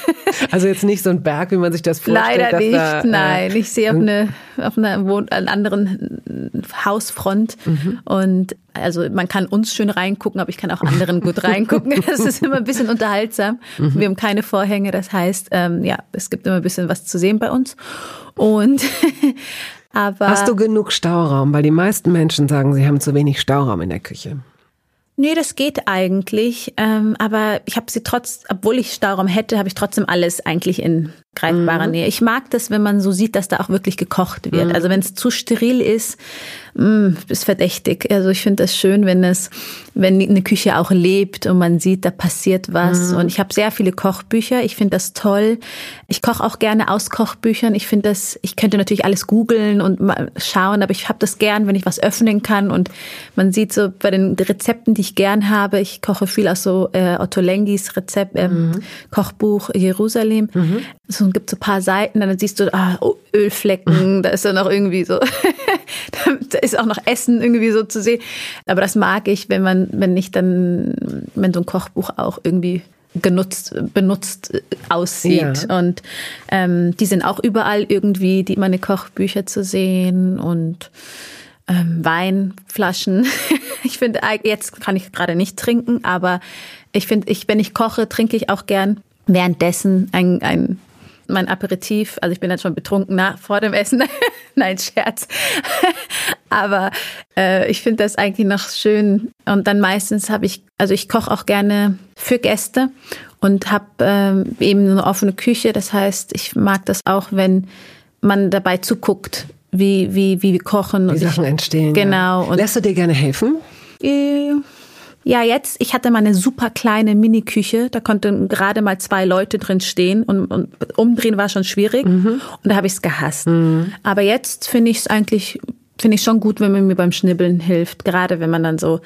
Also jetzt nicht so ein Berg, wie man sich das vorstellt. Leider nicht, da, äh, nein. Ich sehe auf eine, auf einer, einer anderen Hausfront mhm. und also man kann uns schön reingucken, aber ich kann auch anderen gut reingucken. Das ist immer ein bisschen unterhaltsam. Mhm. Wir haben keine Vorhänge, das heißt, ähm, ja, es gibt immer ein bisschen was zu sehen bei uns. Und aber Hast du genug Stauraum? Weil die meisten Menschen sagen, sie haben zu wenig Stauraum in der Küche. Nee, das geht eigentlich. Ähm, aber ich habe sie trotz, obwohl ich Stauraum hätte, habe ich trotzdem alles eigentlich in greifbarer mhm. Nähe. Ich mag das, wenn man so sieht, dass da auch wirklich gekocht wird. Mhm. Also wenn es zu steril ist, mh, mm, ist verdächtig. Also ich finde das schön, wenn es, wenn eine Küche auch lebt und man sieht, da passiert was. Mhm. Und ich habe sehr viele Kochbücher. Ich finde das toll. Ich koche auch gerne aus Kochbüchern. Ich finde das, ich könnte natürlich alles googeln und mal schauen, aber ich habe das gern, wenn ich was öffnen kann. Und man sieht so bei den Rezepten, die ich gern habe, ich koche viel aus so äh, Otto Lengis Rezept, ähm, mhm. Kochbuch Jerusalem. Mhm. So gibt so ein paar Seiten, dann siehst du ah, oh, Ölflecken, da ist dann auch irgendwie so, da ist auch noch Essen irgendwie so zu sehen. Aber das mag ich, wenn man, wenn nicht dann, wenn so ein Kochbuch auch irgendwie genutzt, benutzt äh, aussieht. Ja. Und ähm, die sind auch überall irgendwie, die meine Kochbücher zu sehen und ähm, Weinflaschen. ich finde, jetzt kann ich gerade nicht trinken, aber ich finde, ich, wenn ich koche, trinke ich auch gern währenddessen ein, ein mein Aperitif. Also ich bin dann schon betrunken nach, vor dem Essen. Nein, Scherz. Aber äh, ich finde das eigentlich noch schön. Und dann meistens habe ich, also ich koche auch gerne für Gäste und habe ähm, eben eine offene Küche. Das heißt, ich mag das auch, wenn man dabei zuguckt, wie, wie, wie wir kochen. Wie Sachen ich, entstehen. Genau. Ja. Lässt du dir gerne helfen? Äh, ja, jetzt, ich hatte mal eine super kleine Mini-Küche, da konnten gerade mal zwei Leute drin stehen und, und umdrehen war schon schwierig mhm. und da habe ich es gehasst. Mhm. Aber jetzt finde ich es eigentlich finde ich schon gut, wenn man mir beim Schnibbeln hilft. Gerade wenn man dann so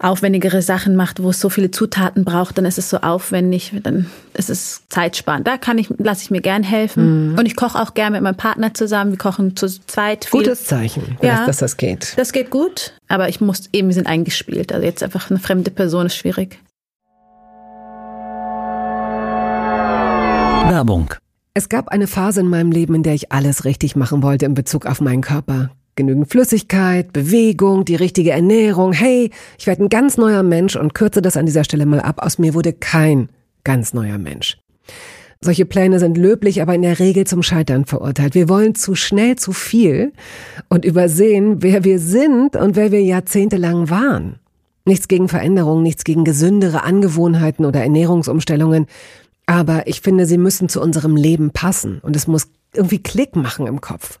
aufwendigere Sachen macht, wo es so viele Zutaten braucht, dann ist es so aufwendig, dann ist es zeitsparend. Da kann ich, lasse ich mir gern helfen. Mhm. Und ich koche auch gern mit meinem Partner zusammen. Wir kochen zu zweit. Viel. Gutes Zeichen, ja, dass das geht. Das geht gut, aber ich muss eben, wir sind eingespielt. Also jetzt einfach eine fremde Person ist schwierig. Werbung. Es gab eine Phase in meinem Leben, in der ich alles richtig machen wollte in Bezug auf meinen Körper. Genügend Flüssigkeit, Bewegung, die richtige Ernährung. Hey, ich werde ein ganz neuer Mensch und kürze das an dieser Stelle mal ab. Aus mir wurde kein ganz neuer Mensch. Solche Pläne sind löblich, aber in der Regel zum Scheitern verurteilt. Wir wollen zu schnell zu viel und übersehen, wer wir sind und wer wir jahrzehntelang waren. Nichts gegen Veränderungen, nichts gegen gesündere Angewohnheiten oder Ernährungsumstellungen. Aber ich finde, sie müssen zu unserem Leben passen und es muss irgendwie Klick machen im Kopf.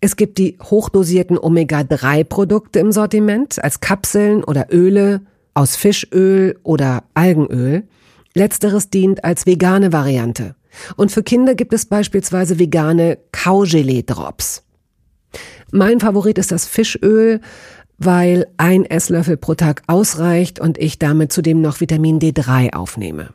Es gibt die hochdosierten Omega-3-Produkte im Sortiment als Kapseln oder Öle aus Fischöl oder Algenöl. Letzteres dient als vegane Variante. Und für Kinder gibt es beispielsweise vegane Kaugelee-Drops. Mein Favorit ist das Fischöl, weil ein Esslöffel pro Tag ausreicht und ich damit zudem noch Vitamin D3 aufnehme.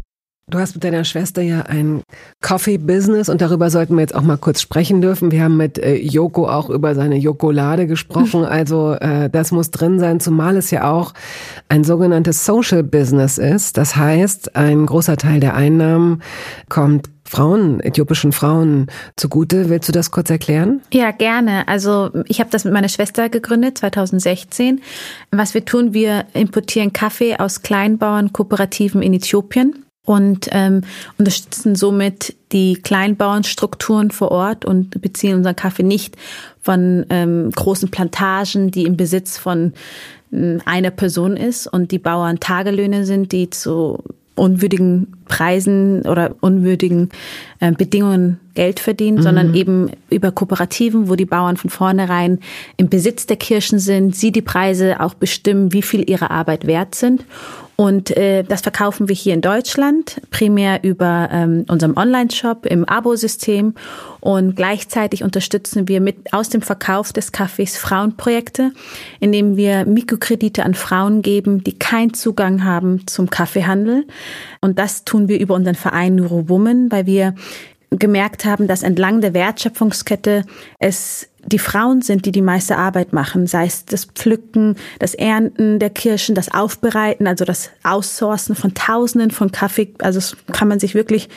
Du hast mit deiner Schwester ja ein Coffee-Business und darüber sollten wir jetzt auch mal kurz sprechen dürfen. Wir haben mit äh, Joko auch über seine Jokolade gesprochen. Also äh, das muss drin sein, zumal es ja auch ein sogenanntes Social Business ist. Das heißt, ein großer Teil der Einnahmen kommt Frauen, äthiopischen Frauen zugute. Willst du das kurz erklären? Ja, gerne. Also ich habe das mit meiner Schwester gegründet, 2016. Was wir tun, wir importieren Kaffee aus Kleinbauern, Kooperativen in Äthiopien und ähm, unterstützen somit die Kleinbauernstrukturen vor Ort und beziehen unseren Kaffee nicht von ähm, großen Plantagen, die im Besitz von äh, einer Person ist und die Bauern Tagelöhne sind, die zu unwürdigen Preisen oder unwürdigen äh, Bedingungen Geld verdienen, mhm. sondern eben über Kooperativen, wo die Bauern von vornherein im Besitz der Kirchen sind, sie die Preise auch bestimmen, wie viel ihre Arbeit wert sind und äh, das verkaufen wir hier in Deutschland, primär über ähm, unserem Online-Shop im Abo-System. Und gleichzeitig unterstützen wir mit aus dem Verkauf des Kaffees Frauenprojekte, indem wir Mikrokredite an Frauen geben, die keinen Zugang haben zum Kaffeehandel. Und das tun wir über unseren Verein Neurowoman, weil wir gemerkt haben, dass entlang der Wertschöpfungskette es die Frauen sind, die die meiste Arbeit machen, sei es das Pflücken, das Ernten der Kirschen, das Aufbereiten, also das Aussourcen von Tausenden von Kaffee. Also das kann man sich wirklich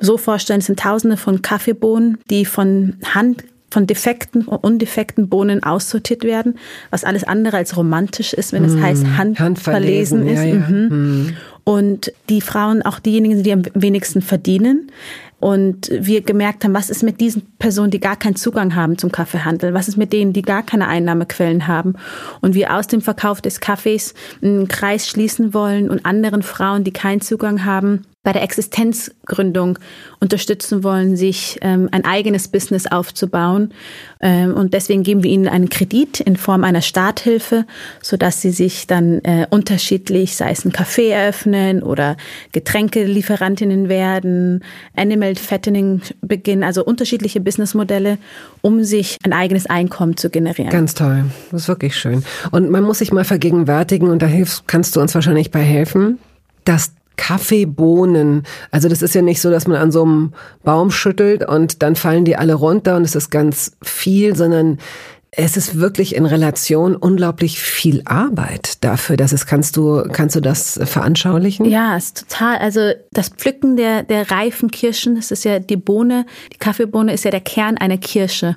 so vorstellen, es sind Tausende von Kaffeebohnen, die von Hand von defekten und undefekten Bohnen aussortiert werden, was alles andere als romantisch ist, wenn es mm, heißt Hand handverlesen ist. Ja, ja. Mhm. Mm. Und die Frauen auch diejenigen, die am wenigsten verdienen. Und wir gemerkt haben, was ist mit diesen Personen, die gar keinen Zugang haben zum Kaffeehandel? Was ist mit denen, die gar keine Einnahmequellen haben? Und wir aus dem Verkauf des Kaffees einen Kreis schließen wollen und anderen Frauen, die keinen Zugang haben, bei der Existenzgründung unterstützen wollen, sich ähm, ein eigenes Business aufzubauen. Ähm, und deswegen geben wir ihnen einen Kredit in Form einer Starthilfe, sodass sie sich dann äh, unterschiedlich, sei es ein Café eröffnen oder Getränkelieferantinnen werden, Animal Fattening beginnen, also unterschiedliche Businessmodelle, um sich ein eigenes Einkommen zu generieren. Ganz toll. Das ist wirklich schön. Und man muss sich mal vergegenwärtigen, und da hilfst, kannst du uns wahrscheinlich bei helfen, dass Kaffeebohnen. Also das ist ja nicht so, dass man an so einem Baum schüttelt und dann fallen die alle runter und es ist ganz viel, sondern es ist wirklich in Relation unglaublich viel Arbeit dafür, dass es kannst du kannst du das veranschaulichen? Ja, es ist total. Also das Pflücken der der reifen Kirschen, das ist ja die Bohne, die Kaffeebohne ist ja der Kern einer Kirsche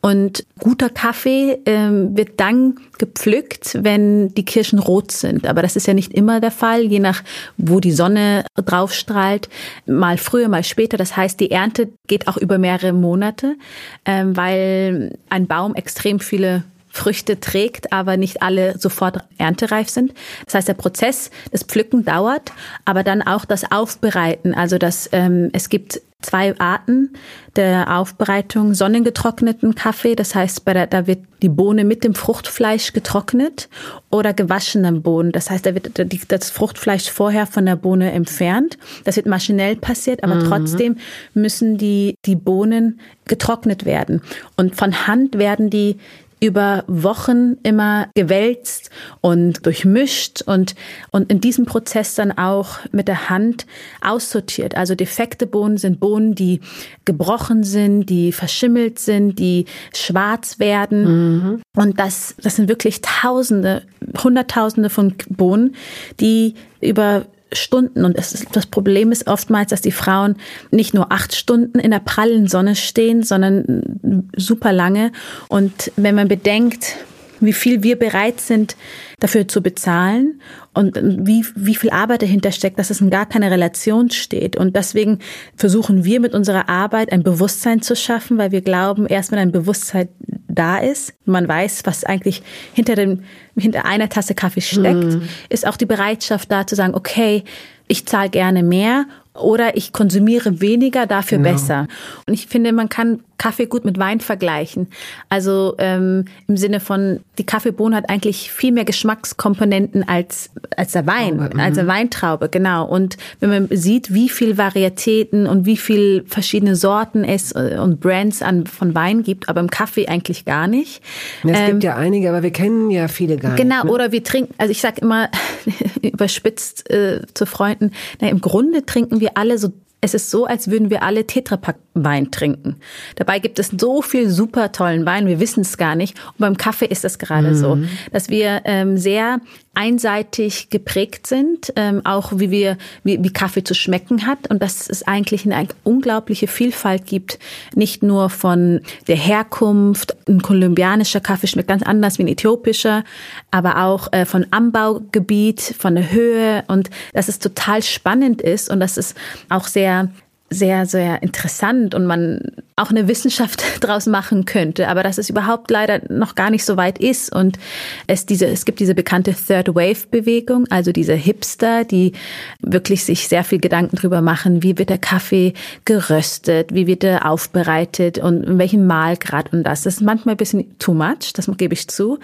und guter Kaffee ähm, wird dann gepflückt, wenn die Kirschen rot sind. Aber das ist ja nicht immer der Fall, je nach wo die Sonne drauf strahlt. Mal früher, mal später. Das heißt, die Ernte geht auch über mehrere Monate, ähm, weil ein Baum extrem viele Früchte trägt, aber nicht alle sofort erntereif sind. Das heißt, der Prozess, das Pflücken dauert, aber dann auch das Aufbereiten. Also das, ähm, es gibt zwei Arten der Aufbereitung. Sonnengetrockneten Kaffee, das heißt, bei der, da wird die Bohne mit dem Fruchtfleisch getrocknet oder gewaschenen Bohnen. Das heißt, da wird das Fruchtfleisch vorher von der Bohne entfernt. Das wird maschinell passiert, aber mhm. trotzdem müssen die, die Bohnen getrocknet werden. Und von Hand werden die über Wochen immer gewälzt und durchmischt und, und in diesem Prozess dann auch mit der Hand aussortiert. Also defekte Bohnen sind Bohnen, die gebrochen sind, die verschimmelt sind, die schwarz werden. Mhm. Und das, das sind wirklich Tausende, Hunderttausende von Bohnen, die über Stunden. Und ist, das Problem ist oftmals, dass die Frauen nicht nur acht Stunden in der prallen Sonne stehen, sondern super lange. Und wenn man bedenkt, wie viel wir bereit sind, dafür zu bezahlen und wie, wie viel Arbeit dahinter steckt, dass es in gar keine Relation steht. Und deswegen versuchen wir mit unserer Arbeit ein Bewusstsein zu schaffen, weil wir glauben, erst wenn ein Bewusstsein da ist, man weiß, was eigentlich hinter dem, hinter einer Tasse Kaffee steckt, mhm. ist auch die Bereitschaft da zu sagen, okay, ich zahle gerne mehr oder ich konsumiere weniger, dafür genau. besser. Und ich finde, man kann Kaffee gut mit Wein vergleichen. Also ähm, im Sinne von, die Kaffeebohne hat eigentlich viel mehr Geschmackskomponenten als, als der Wein, oh, als der mhm. Weintraube, genau. Und wenn man sieht, wie viel Varietäten und wie viel verschiedene Sorten es äh, und Brands an, von Wein gibt, aber im Kaffee eigentlich gar nicht. Es ähm, gibt ja einige, aber wir kennen ja viele gar genau, nicht. Genau, oder wir trinken, also ich sage immer überspitzt äh, zu Freunden, na, im Grunde trinken wir alle so es ist so, als würden wir alle Tetrapack Wein trinken. Dabei gibt es so viel super tollen Wein, wir wissen es gar nicht. Und beim Kaffee ist das gerade mhm. so, dass wir ähm, sehr einseitig geprägt sind, ähm, auch wie wir wie, wie Kaffee zu schmecken hat und dass es eigentlich eine unglaubliche Vielfalt gibt, nicht nur von der Herkunft. Ein kolumbianischer Kaffee schmeckt ganz anders wie ein äthiopischer, aber auch äh, von Anbaugebiet, von der Höhe und dass es total spannend ist und dass es auch sehr sehr, sehr interessant und man auch eine Wissenschaft draus machen könnte, aber dass es überhaupt leider noch gar nicht so weit ist und es diese, es gibt diese bekannte Third Wave Bewegung, also diese Hipster, die wirklich sich sehr viel Gedanken drüber machen, wie wird der Kaffee geröstet, wie wird er aufbereitet und in welchem Mahlgrad und das. Das ist manchmal ein bisschen too much, das gebe ich zu,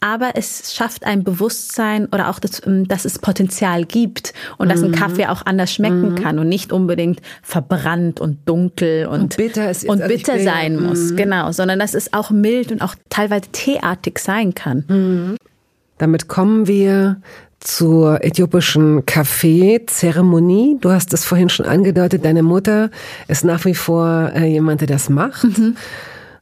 aber es schafft ein Bewusstsein oder auch, dass, dass es Potenzial gibt und dass ein mhm. Kaffee auch anders schmecken mhm. kann und nicht unbedingt verbrannt und dunkel und, und bitter, ist und bitter sein muss, mhm. genau, sondern dass es auch mild und auch teilweise teeartig sein kann. Mhm. Damit kommen wir zur äthiopischen Kaffeezeremonie. Du hast es vorhin schon angedeutet, deine Mutter ist nach wie vor äh, jemand, der das macht. Mhm.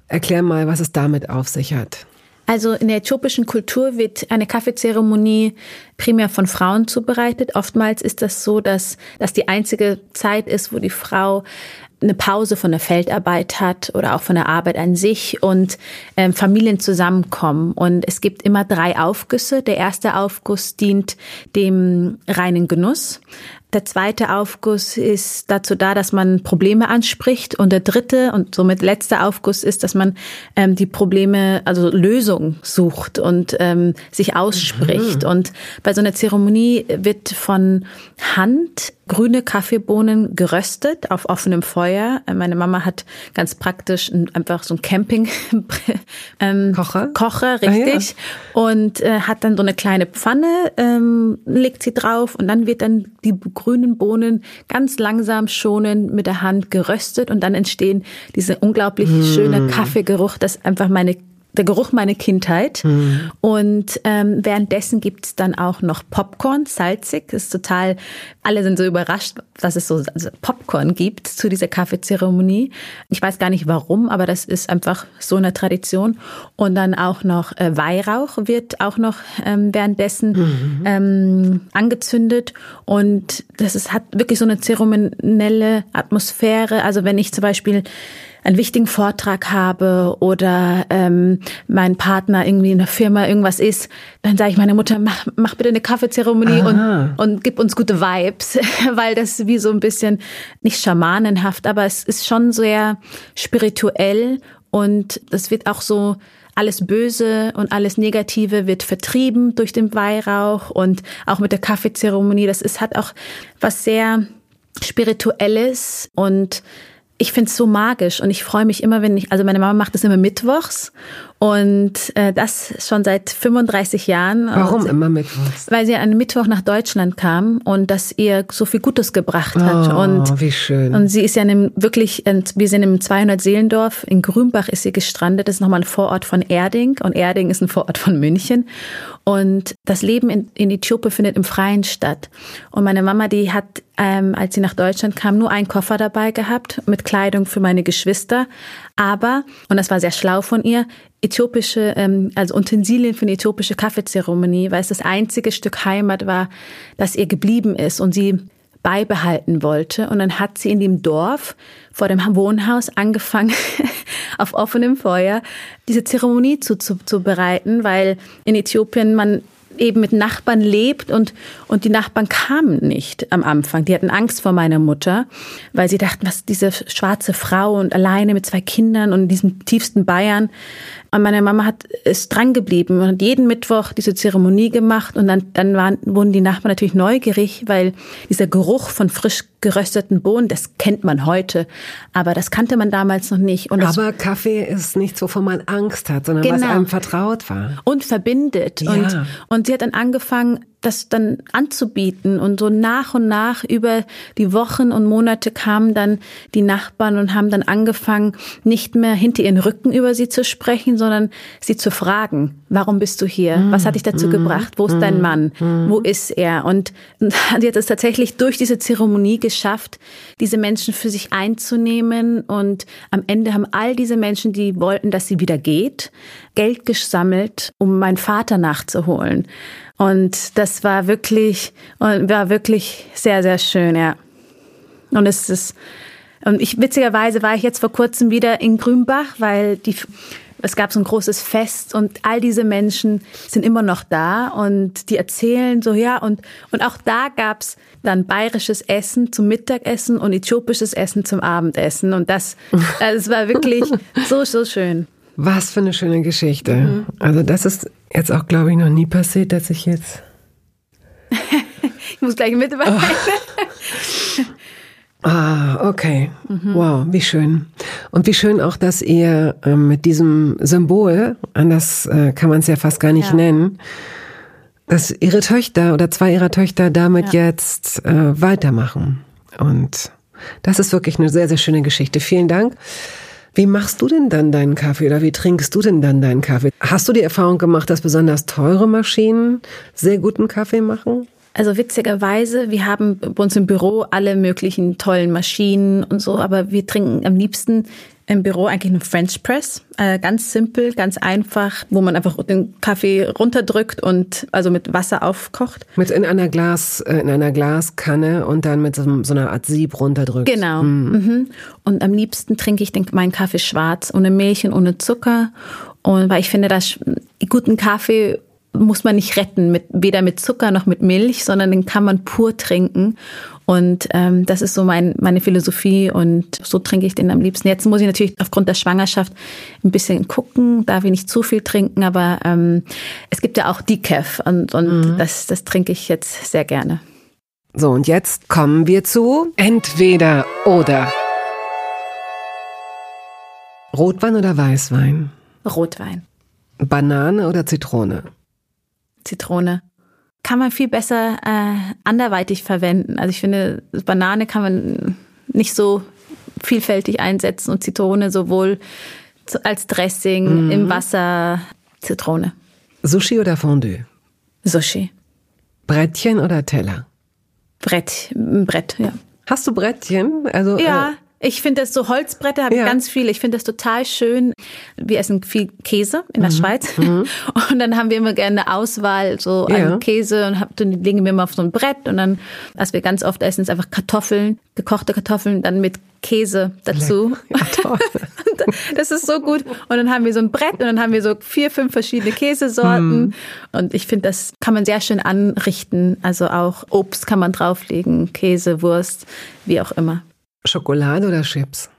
Erklär mal, was es damit auf sich hat. Also in der äthiopischen Kultur wird eine Kaffeezeremonie primär von Frauen zubereitet. Oftmals ist das so, dass das die einzige Zeit ist, wo die Frau eine Pause von der Feldarbeit hat oder auch von der Arbeit an sich und ähm, Familien zusammenkommen. Und es gibt immer drei Aufgüsse. Der erste Aufguss dient dem reinen Genuss. Der zweite Aufguss ist dazu da, dass man Probleme anspricht. Und der dritte und somit letzte Aufguss ist, dass man ähm, die Probleme, also Lösungen sucht und ähm, sich ausspricht. Mhm. Und bei so einer Zeremonie wird von Hand grüne Kaffeebohnen geröstet auf offenem Feuer. Meine Mama hat ganz praktisch einfach so ein Camping ähm, Kocher, Kocher richtig ah, ja. und äh, hat dann so eine kleine Pfanne, ähm, legt sie drauf und dann wird dann die grünen Bohnen ganz langsam schonend mit der Hand geröstet und dann entstehen diese unglaublich mm. schöne Kaffeegeruch, das einfach meine der Geruch meiner Kindheit. Mhm. Und ähm, währenddessen gibt's dann auch noch Popcorn, salzig. Das ist total, alle sind so überrascht, dass es so also Popcorn gibt zu dieser Kaffeezeremonie. Ich weiß gar nicht warum, aber das ist einfach so eine Tradition. Und dann auch noch äh, Weihrauch wird auch noch ähm, währenddessen mhm. ähm, angezündet. Und das ist, hat wirklich so eine zeremonielle Atmosphäre. Also wenn ich zum Beispiel einen wichtigen Vortrag habe oder ähm, mein Partner irgendwie in der Firma irgendwas ist, dann sage ich meiner Mutter, mach, mach bitte eine Kaffeezeremonie und, und gib uns gute Vibes, weil das wie so ein bisschen nicht schamanenhaft, aber es ist schon sehr spirituell und das wird auch so alles Böse und alles Negative wird vertrieben durch den Weihrauch und auch mit der Kaffeezeremonie. Das ist hat auch was sehr spirituelles und ich finde es so magisch und ich freue mich immer, wenn ich, also meine Mama macht das immer mittwochs und äh, das schon seit 35 Jahren. Warum und, immer Mittwochs? Weil sie an Mittwoch nach Deutschland kam und das ihr so viel Gutes gebracht hat. Oh, und, wie schön. Und sie ist ja in einem, wirklich, wir sind im 200 Seelendorf, in Grünbach ist sie gestrandet, das ist nochmal ein Vorort von Erding und Erding ist ein Vorort von München. Und das Leben in, in Äthiopien findet im Freien statt. Und meine Mama, die hat, ähm, als sie nach Deutschland kam, nur einen Koffer dabei gehabt mit Kleidung für meine Geschwister. Aber, und das war sehr schlau von ihr, äthiopische, ähm, also Utensilien für eine äthiopische Kaffeezeremonie, weil es das einzige Stück Heimat war, das ihr geblieben ist und sie beibehalten wollte. Und dann hat sie in dem Dorf vor dem Wohnhaus angefangen, auf offenem Feuer diese Zeremonie zu, zu, weil in Äthiopien man eben mit Nachbarn lebt und, und die Nachbarn kamen nicht am Anfang. Die hatten Angst vor meiner Mutter, weil sie dachten, was diese schwarze Frau und alleine mit zwei Kindern und in diesem tiefsten Bayern. Und meine Mama hat ist dran geblieben und hat jeden Mittwoch diese Zeremonie gemacht und dann, dann waren, wurden die Nachbarn natürlich neugierig, weil dieser Geruch von frisch gerösteten Bohnen, das kennt man heute, aber das kannte man damals noch nicht. Und aber Kaffee ist nichts, wovon man Angst hat, sondern genau. was einem vertraut war. Und verbindet. Ja. Und, und sie hat dann angefangen, das dann anzubieten. Und so nach und nach über die Wochen und Monate kamen dann die Nachbarn und haben dann angefangen, nicht mehr hinter ihren Rücken über sie zu sprechen, sondern sie zu fragen, warum bist du hier? Was hat dich dazu mm, gebracht? Wo ist mm, dein Mann? Mm. Wo ist er? Und sie hat es tatsächlich durch diese Zeremonie geschafft, diese Menschen für sich einzunehmen. Und am Ende haben all diese Menschen, die wollten, dass sie wieder geht, Geld gesammelt, um meinen Vater nachzuholen. Und das war wirklich, war wirklich sehr, sehr schön, ja. Und es ist, und ich, witzigerweise war ich jetzt vor kurzem wieder in Grünbach, weil die, es gab so ein großes Fest und all diese Menschen sind immer noch da und die erzählen so, ja, und, und auch da gab's dann bayerisches Essen zum Mittagessen und äthiopisches Essen zum Abendessen und das, also es war wirklich so, so schön. Was für eine schöne Geschichte. Mhm. Also das ist jetzt auch, glaube ich, noch nie passiert, dass ich jetzt... ich muss gleich mitweinen. Oh. Ah, okay. Mhm. Wow, wie schön. Und wie schön auch, dass ihr äh, mit diesem Symbol, anders äh, kann man es ja fast gar nicht ja. nennen, dass ihre Töchter oder zwei ihrer Töchter damit ja. jetzt äh, weitermachen. Und das ist wirklich eine sehr, sehr schöne Geschichte. Vielen Dank. Wie machst du denn dann deinen Kaffee oder wie trinkst du denn dann deinen Kaffee? Hast du die Erfahrung gemacht, dass besonders teure Maschinen sehr guten Kaffee machen? Also witzigerweise, wir haben bei uns im Büro alle möglichen tollen Maschinen und so, aber wir trinken am liebsten im Büro eigentlich eine French Press, äh, ganz simpel, ganz einfach, wo man einfach den Kaffee runterdrückt und also mit Wasser aufkocht. Mit in einer Glas, äh, in einer Glaskanne und dann mit so, einer Art Sieb runterdrückt. Genau. Mhm. Und am liebsten trinke ich den, meinen Kaffee schwarz, ohne Milch und ohne Zucker. Und weil ich finde, dass guten Kaffee muss man nicht retten, mit, weder mit Zucker noch mit Milch, sondern den kann man pur trinken. Und ähm, das ist so mein, meine Philosophie und so trinke ich den am liebsten. Jetzt muss ich natürlich aufgrund der Schwangerschaft ein bisschen gucken, darf ich nicht zu viel trinken, aber ähm, es gibt ja auch Decaf und, und mhm. das, das trinke ich jetzt sehr gerne. So, und jetzt kommen wir zu entweder oder. Rotwein oder Weißwein? Rotwein. Banane oder Zitrone? Zitrone. Kann man viel besser äh, anderweitig verwenden. Also ich finde, Banane kann man nicht so vielfältig einsetzen und Zitrone sowohl als Dressing, mhm. im Wasser, Zitrone. Sushi oder Fondue? Sushi. Brettchen oder Teller? Brett, Brett, ja. Hast du Brettchen? Also, ja, äh, ich finde das so Holzbretter habe ja. ich ganz viele. Ich finde das total schön. Wir essen viel Käse in der mhm. Schweiz mhm. und dann haben wir immer gerne eine Auswahl so ja. an Käse und hab, dann legen wir immer auf so ein Brett und dann, was wir ganz oft essen, ist einfach Kartoffeln, gekochte Kartoffeln, dann mit Käse dazu. Ja, das ist so gut. Und dann haben wir so ein Brett und dann haben wir so vier, fünf verschiedene Käsesorten. Mhm. Und ich finde, das kann man sehr schön anrichten. Also auch Obst kann man drauflegen, Käse, Wurst, wie auch immer. Schokolade oder Chips?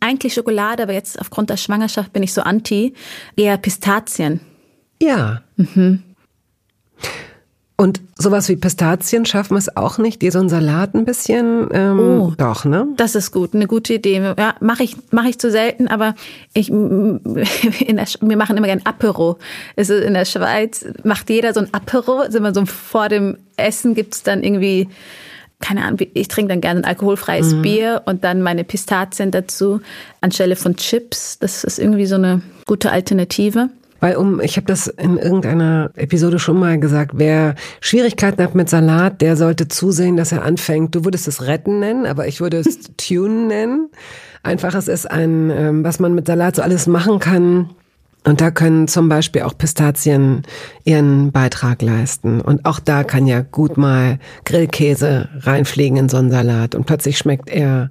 Eigentlich Schokolade, aber jetzt aufgrund der Schwangerschaft bin ich so anti. Eher Pistazien. Ja. Mhm. Und sowas wie Pistazien schaffen wir es auch nicht, dir so einen Salat ein bisschen. Ähm, oh, doch, ne? Das ist gut, eine gute Idee. Ja, mache ich mache ich zu selten, aber ich in der, wir machen immer gern Apero. Es ist in der Schweiz macht jeder so ein Apero. Sind wir so vor dem Essen gibt's dann irgendwie keine Ahnung, ich trinke dann gerne ein alkoholfreies mhm. Bier und dann meine Pistazien dazu anstelle von Chips. Das ist irgendwie so eine gute Alternative. Weil um, ich habe das in irgendeiner Episode schon mal gesagt, wer Schwierigkeiten hat mit Salat, der sollte zusehen, dass er anfängt. Du würdest es retten nennen, aber ich würde es Tune nennen. Einfach, es ist ein, ähm, was man mit Salat so alles machen kann und da können zum Beispiel auch Pistazien ihren Beitrag leisten. Und auch da kann ja gut mal Grillkäse reinfliegen in so einen Salat. Und plötzlich schmeckt er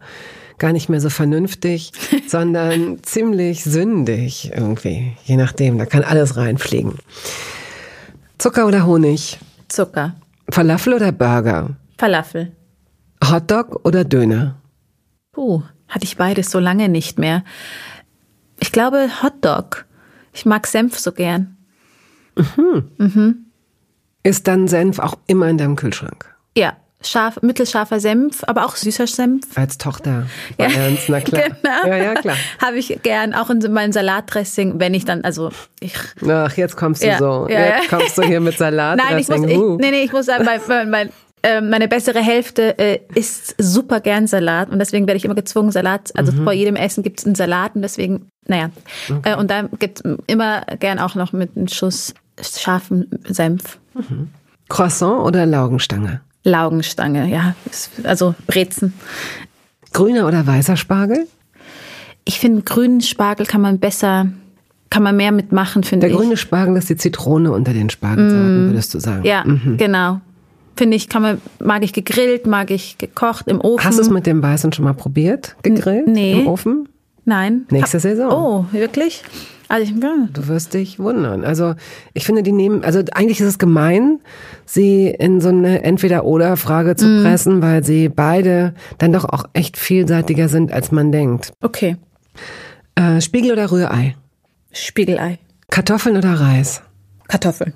gar nicht mehr so vernünftig, sondern ziemlich sündig irgendwie. Je nachdem, da kann alles reinfliegen. Zucker oder Honig? Zucker. Falafel oder Burger? Falafel. Hotdog oder Döner? Puh, hatte ich beides so lange nicht mehr. Ich glaube Hotdog. Ich mag Senf so gern. Mhm. Mhm. Ist dann Senf auch immer in deinem Kühlschrank? Ja, scharf, mittelscharfer Senf, aber auch süßer Senf. Als Tochter. Ja. Ernst, na klar. genau. Ja, ja, klar. Habe ich gern, auch in meinem Salatdressing, wenn ich dann, also ich. Ach, jetzt kommst du ja, so. Ja, jetzt kommst du hier mit Salat. Nein, ich muss, ich, nee, nee, ich muss sagen, mein, mein, ähm, meine bessere Hälfte äh, isst super gern Salat und deswegen werde ich immer gezwungen, Salat, also mhm. vor jedem Essen gibt es einen Salat und deswegen, naja. Okay. Äh, und da gibt es immer gern auch noch mit einem Schuss scharfen Senf. Mhm. Croissant oder Laugenstange? Laugenstange, ja. Also Brezen. Grüner oder weißer Spargel? Ich finde, grünen Spargel kann man besser, kann man mehr mitmachen, finde ich. Der grüne Spargel ist die Zitrone unter den Spargelsorten, mm. würdest du sagen. Ja, mhm. genau finde ich, kann man, mag ich gegrillt, mag ich gekocht im Ofen. Hast du es mit dem Weißen schon mal probiert? Gegrillt? N nee. Im Ofen? Nein. Nächste Saison. Oh, wirklich? Also ich, ja. Du wirst dich wundern. Also ich finde, die nehmen, also eigentlich ist es gemein, sie in so eine Entweder-Oder-Frage zu mm. pressen, weil sie beide dann doch auch echt vielseitiger sind, als man denkt. Okay. Äh, Spiegel oder Rührei? Spiegelei. Kartoffeln oder Reis? Kartoffeln.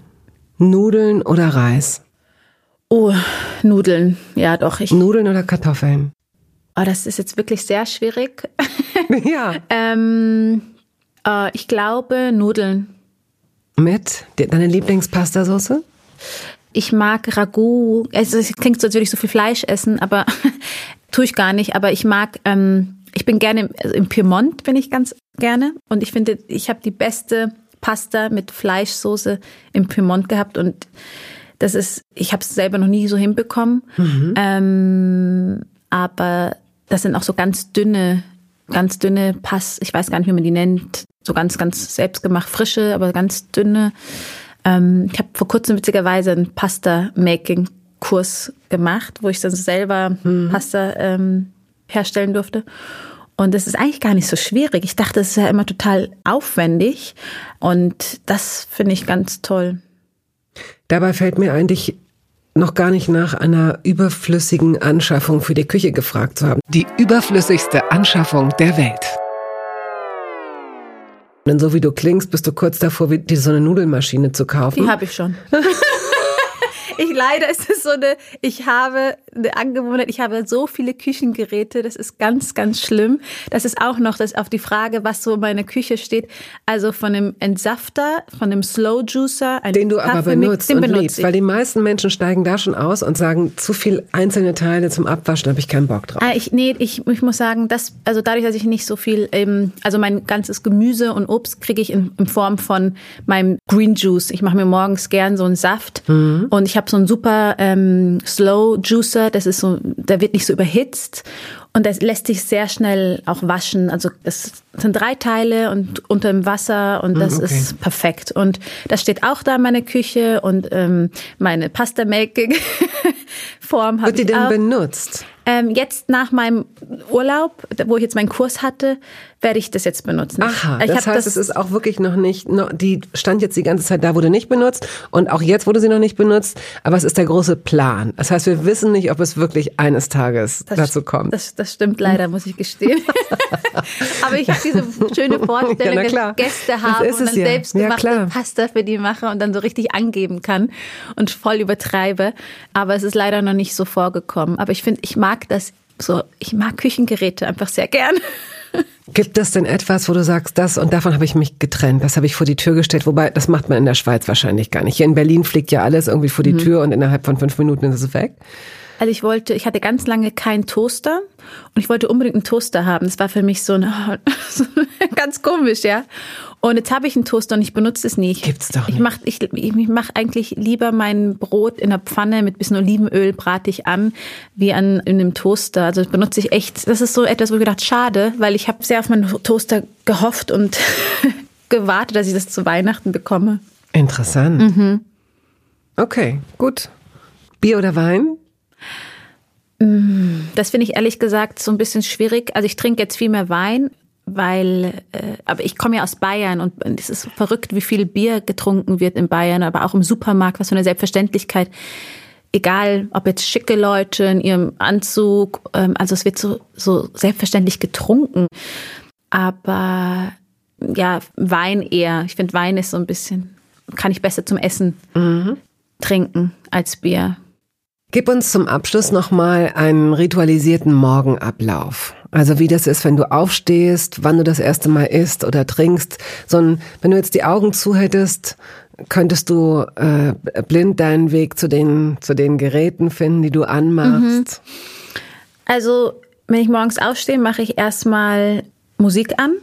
Nudeln oder Reis? Oh, Nudeln. Ja, doch. Ich, Nudeln oder Kartoffeln? Oh, das ist jetzt wirklich sehr schwierig. ja. ähm, äh, ich glaube Nudeln. Mit deine Lieblingspastasauce? Ich mag Ragout. Also es klingt so, als würde ich so viel Fleisch essen, aber tue ich gar nicht. Aber ich mag ähm, ich bin gerne also im Piemont bin ich ganz gerne und ich finde, ich habe die beste Pasta mit Fleischsoße im Piemont gehabt und das ist, ich habe es selber noch nie so hinbekommen, mhm. ähm, aber das sind auch so ganz dünne, ganz dünne Pass, ich weiß gar nicht, wie man die nennt, so ganz, ganz selbstgemacht, frische, aber ganz dünne. Ähm, ich habe vor kurzem witzigerweise einen Pasta-Making-Kurs gemacht, wo ich dann selber mhm. Pasta ähm, herstellen durfte. Und das ist eigentlich gar nicht so schwierig. Ich dachte, es ist ja immer total aufwendig. Und das finde ich ganz toll. Dabei fällt mir eigentlich noch gar nicht nach einer überflüssigen Anschaffung für die Küche gefragt zu haben. Die überflüssigste Anschaffung der Welt. Denn so wie du klingst, bist du kurz davor, dir so eine Nudelmaschine zu kaufen. Die habe ich schon. ich leider ist es so eine, ich habe eine Angewohnheit, ich habe so viele Küchengeräte, das ist ganz, ganz schlimm. Das ist auch noch das auf die Frage, was so in meiner Küche steht. Also von einem Entsafter, von einem Slow Juicer, den du aber benutzt den und benutze liebst, weil die meisten Menschen steigen da schon aus und sagen, zu viel einzelne Teile zum Abwaschen habe ich keinen Bock drauf. Ah, ich, nee, ich, ich muss sagen, dass, also dadurch, dass ich nicht so viel, ähm, also mein ganzes Gemüse und Obst kriege ich in, in Form von meinem Green Juice. Ich mache mir morgens gern so einen Saft mhm. und ich habe so einen super ähm, Slow Juicer das ist so, der wird nicht so überhitzt und das lässt sich sehr schnell auch waschen. Also es sind drei Teile und unter dem Wasser und das okay. ist perfekt. Und das steht auch da in meiner Küche und ähm, meine Pasta-Making-Form habe ich Wird die denn auch. benutzt? Ähm, jetzt nach meinem Urlaub, wo ich jetzt meinen Kurs hatte, werde ich das jetzt benutzen. Aha, ich das heißt, das es ist auch wirklich noch nicht, noch, die stand jetzt die ganze Zeit da, wurde nicht benutzt und auch jetzt wurde sie noch nicht benutzt, aber es ist der große Plan. Das heißt, wir wissen nicht, ob es wirklich eines Tages das, dazu kommt. Das, das stimmt leider, muss ich gestehen. aber ich habe diese schöne Vorstellung, ja, dass Gäste habe und dann ja. selbstgemachte ja, Pasta für die mache und dann so richtig angeben kann und voll übertreibe. Aber es ist leider noch nicht so vorgekommen. Aber ich finde, ich mag das so, ich mag Küchengeräte einfach sehr gern. Gibt es denn etwas, wo du sagst, das und davon habe ich mich getrennt, das habe ich vor die Tür gestellt, wobei das macht man in der Schweiz wahrscheinlich gar nicht. Hier in Berlin fliegt ja alles irgendwie vor die mhm. Tür und innerhalb von fünf Minuten ist es weg. Also ich wollte, ich hatte ganz lange keinen Toaster und ich wollte unbedingt einen Toaster haben. Das war für mich so, ein, so ganz komisch, ja. Und jetzt habe ich einen Toaster und ich benutze es nicht. Gibt's doch nicht. Ich mache ich, ich mach eigentlich lieber mein Brot in der Pfanne mit bisschen Olivenöl brate ich an, wie an in einem Toaster. Also benutze ich echt. Das ist so etwas, wo ich gedacht, schade, weil ich habe sehr auf meinen Toaster gehofft und gewartet, dass ich das zu Weihnachten bekomme. Interessant. Mhm. Okay, gut. Bier oder Wein? Mm, das finde ich ehrlich gesagt so ein bisschen schwierig. Also ich trinke jetzt viel mehr Wein, weil, äh, aber ich komme ja aus Bayern und es ist verrückt, wie viel Bier getrunken wird in Bayern, aber auch im Supermarkt, was für eine Selbstverständlichkeit. Egal, ob jetzt schicke Leute in ihrem Anzug, ähm, also es wird so, so selbstverständlich getrunken. Aber ja, Wein eher. Ich finde, Wein ist so ein bisschen, kann ich besser zum Essen mhm. trinken als Bier. Gib uns zum Abschluss nochmal einen ritualisierten Morgenablauf. Also wie das ist, wenn du aufstehst, wann du das erste Mal isst oder trinkst. So ein, wenn du jetzt die Augen zu hättest, könntest du äh, blind deinen Weg zu den, zu den Geräten finden, die du anmachst. Mhm. Also wenn ich morgens aufstehe, mache ich erstmal Musik an.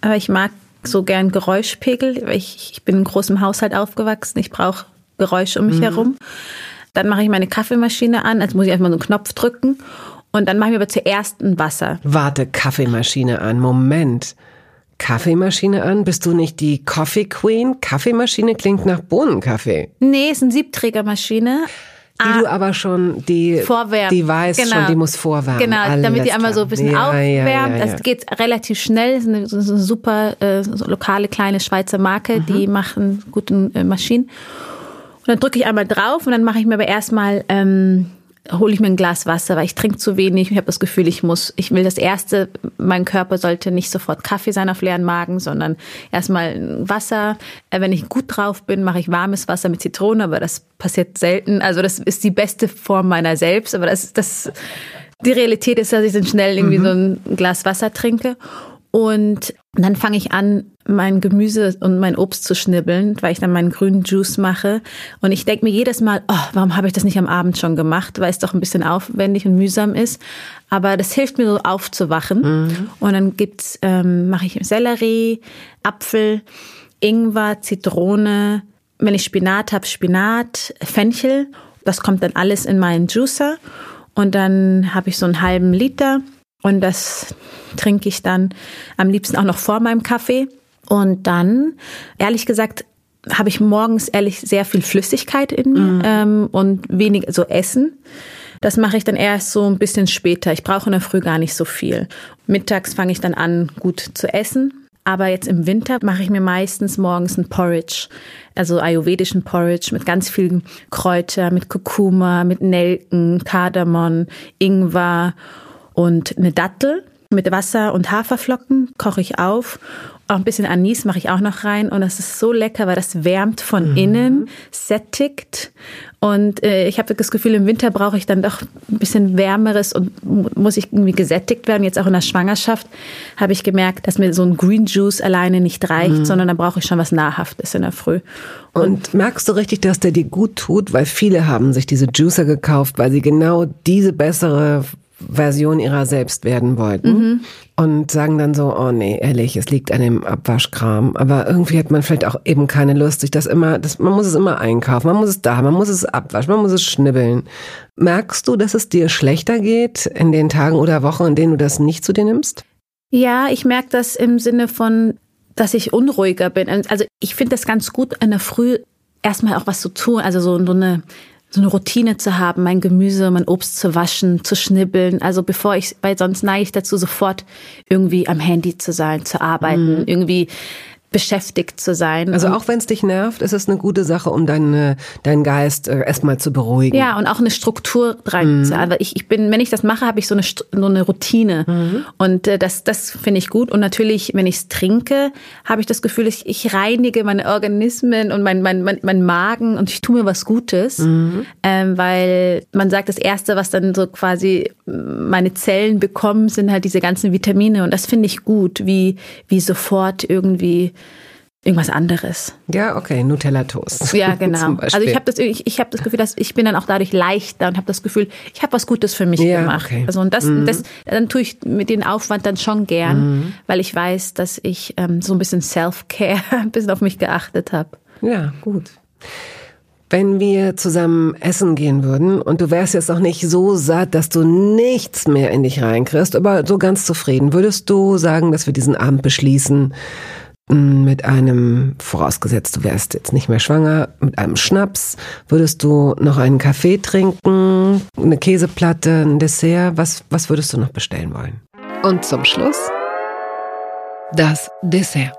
Aber ich mag so gern Geräuschpegel. Ich, ich bin in großem Haushalt aufgewachsen. Ich brauche Geräusche um mich mhm. herum. Dann mache ich meine Kaffeemaschine an, also muss ich erstmal so einen Knopf drücken. Und dann mache ich aber zuerst ein Wasser. Warte, Kaffeemaschine an. Moment. Kaffeemaschine an? Bist du nicht die Coffee Queen? Kaffeemaschine klingt nach Bohnenkaffee. Nee, ist eine Siebträgermaschine. Die ah, du aber schon, die, vorwärmen. die weiß genau. schon, die muss vorwärmen. Genau, Alles damit die einmal so ein bisschen ja, aufwärmt. Ja, ja, das geht relativ schnell. Das ist eine, das ist eine super äh, so lokale kleine Schweizer Marke, mhm. die machen gute äh, Maschinen. Und dann drücke ich einmal drauf und dann mache ich mir aber erstmal, ähm, hole ich mir ein Glas Wasser, weil ich trinke zu wenig. Ich habe das Gefühl, ich muss, ich will das erste, mein Körper sollte nicht sofort Kaffee sein auf leeren Magen, sondern erstmal Wasser. Äh, wenn ich gut drauf bin, mache ich warmes Wasser mit Zitrone, aber das passiert selten. Also das ist die beste Form meiner selbst, aber das, das, die Realität ist, dass ich dann schnell irgendwie mhm. so ein Glas Wasser trinke. Und dann fange ich an, mein Gemüse und mein Obst zu schnibbeln, weil ich dann meinen grünen Juice mache. Und ich denke mir jedes Mal, oh, warum habe ich das nicht am Abend schon gemacht, weil es doch ein bisschen aufwendig und mühsam ist. Aber das hilft mir so aufzuwachen. Mhm. Und dann gibt's, ähm, mache ich Sellerie, Apfel, Ingwer, Zitrone. Wenn ich Spinat habe, Spinat, Fenchel. Das kommt dann alles in meinen Juicer. Und dann habe ich so einen halben Liter und das trinke ich dann am liebsten auch noch vor meinem Kaffee. Und dann, ehrlich gesagt, habe ich morgens ehrlich sehr viel Flüssigkeit in mir mhm. ähm, und wenig so Essen. Das mache ich dann erst so ein bisschen später. Ich brauche in der Früh gar nicht so viel. Mittags fange ich dann an, gut zu essen. Aber jetzt im Winter mache ich mir meistens morgens ein Porridge, also ayurvedischen Porridge mit ganz vielen Kräuter, mit Kurkuma, mit Nelken, Kardamom, Ingwer und eine Dattel mit Wasser und Haferflocken koche ich auf. Auch ein bisschen Anis mache ich auch noch rein und das ist so lecker, weil das wärmt von mhm. innen, sättigt und äh, ich habe das Gefühl, im Winter brauche ich dann doch ein bisschen wärmeres und muss ich irgendwie gesättigt werden. Jetzt auch in der Schwangerschaft habe ich gemerkt, dass mir so ein Green Juice alleine nicht reicht, mhm. sondern da brauche ich schon was Nahrhaftes in der Früh. Und, und merkst du richtig, dass der dir gut tut? Weil viele haben sich diese Juicer gekauft, weil sie genau diese bessere Version ihrer selbst werden wollten mhm. und sagen dann so, oh nee, ehrlich, es liegt an dem Abwaschkram. Aber irgendwie hat man vielleicht auch eben keine Lust, sich das immer, das, man muss es immer einkaufen, man muss es da, man muss es abwaschen, man muss es schnibbeln. Merkst du, dass es dir schlechter geht in den Tagen oder Wochen, in denen du das nicht zu dir nimmst? Ja, ich merke das im Sinne von, dass ich unruhiger bin. Also ich finde das ganz gut, in der Früh erstmal auch was zu tun, also so, so eine so eine Routine zu haben, mein Gemüse, mein Obst zu waschen, zu schnibbeln. Also bevor ich, weil sonst neige ich dazu, sofort irgendwie am Handy zu sein, zu arbeiten, mhm. irgendwie beschäftigt zu sein. Also auch wenn es dich nervt, ist es eine gute Sache, um deinen deinen Geist äh, erstmal zu beruhigen. Ja, und auch eine Struktur rein. Mhm. Also ich, ich bin, wenn ich das mache, habe ich so eine so eine Routine mhm. und äh, das das finde ich gut. Und natürlich, wenn ich es trinke, habe ich das Gefühl, ich, ich reinige meine Organismen und mein mein, mein mein Magen und ich tue mir was Gutes, mhm. ähm, weil man sagt, das erste, was dann so quasi meine Zellen bekommen, sind halt diese ganzen Vitamine und das finde ich gut, wie wie sofort irgendwie irgendwas anderes. Ja, okay, Nutella Toast. Ja, genau. Also ich habe das ich, ich habe das Gefühl, dass ich bin dann auch dadurch leichter und habe das Gefühl, ich habe was Gutes für mich ja, gemacht. Okay. Also und das, mhm. das dann tue ich mit dem Aufwand dann schon gern, mhm. weil ich weiß, dass ich ähm, so ein bisschen Self-Care ein bisschen auf mich geachtet habe. Ja, gut. Wenn wir zusammen essen gehen würden und du wärst jetzt auch nicht so satt, dass du nichts mehr in dich reinkriegst, aber so ganz zufrieden, würdest du sagen, dass wir diesen Abend beschließen mit einem, vorausgesetzt du wärst jetzt nicht mehr schwanger, mit einem Schnaps, würdest du noch einen Kaffee trinken, eine Käseplatte, ein Dessert, was, was würdest du noch bestellen wollen? Und zum Schluss das Dessert.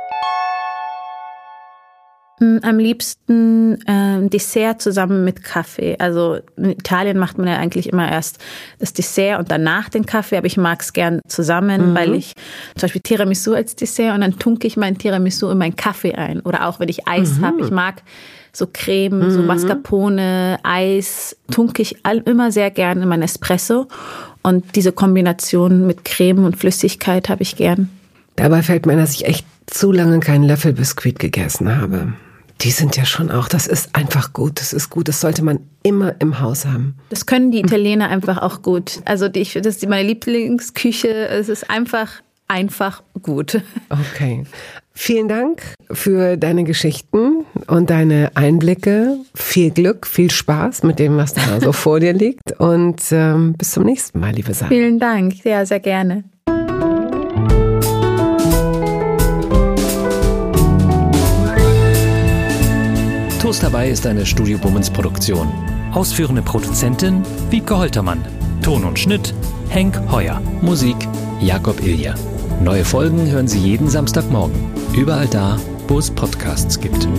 Hm, am liebsten äh, Dessert zusammen mit Kaffee. Also in Italien macht man ja eigentlich immer erst das Dessert und danach den Kaffee, aber ich mag es gern zusammen, mhm. weil ich zum Beispiel Tiramisu als Dessert und dann tunke ich mein Tiramisu in meinen Kaffee ein. Oder auch wenn ich Eis mhm. habe, ich mag so Creme, mhm. so Mascarpone, Eis, tunke ich all, immer sehr gern in mein Espresso. Und diese Kombination mit Creme und Flüssigkeit habe ich gern. Dabei fällt mir ein, dass ich echt zu lange keinen Löffelbiskuit gegessen habe. Die sind ja schon auch, das ist einfach gut, das ist gut, das sollte man immer im Haus haben. Das können die Italiener einfach auch gut. Also die, ich, das ist meine Lieblingsküche, es ist einfach, einfach gut. Okay. Vielen Dank für deine Geschichten und deine Einblicke. Viel Glück, viel Spaß mit dem, was da so vor dir liegt. Und ähm, bis zum nächsten Mal, liebe Sarah. Vielen Dank, ja, sehr gerne. Toast dabei ist eine Studio Bummens Produktion. Ausführende Produzentin Wiebke Holtermann. Ton und Schnitt Henk Heuer. Musik Jakob Ilja. Neue Folgen hören Sie jeden Samstagmorgen. Überall da, wo es Podcasts gibt.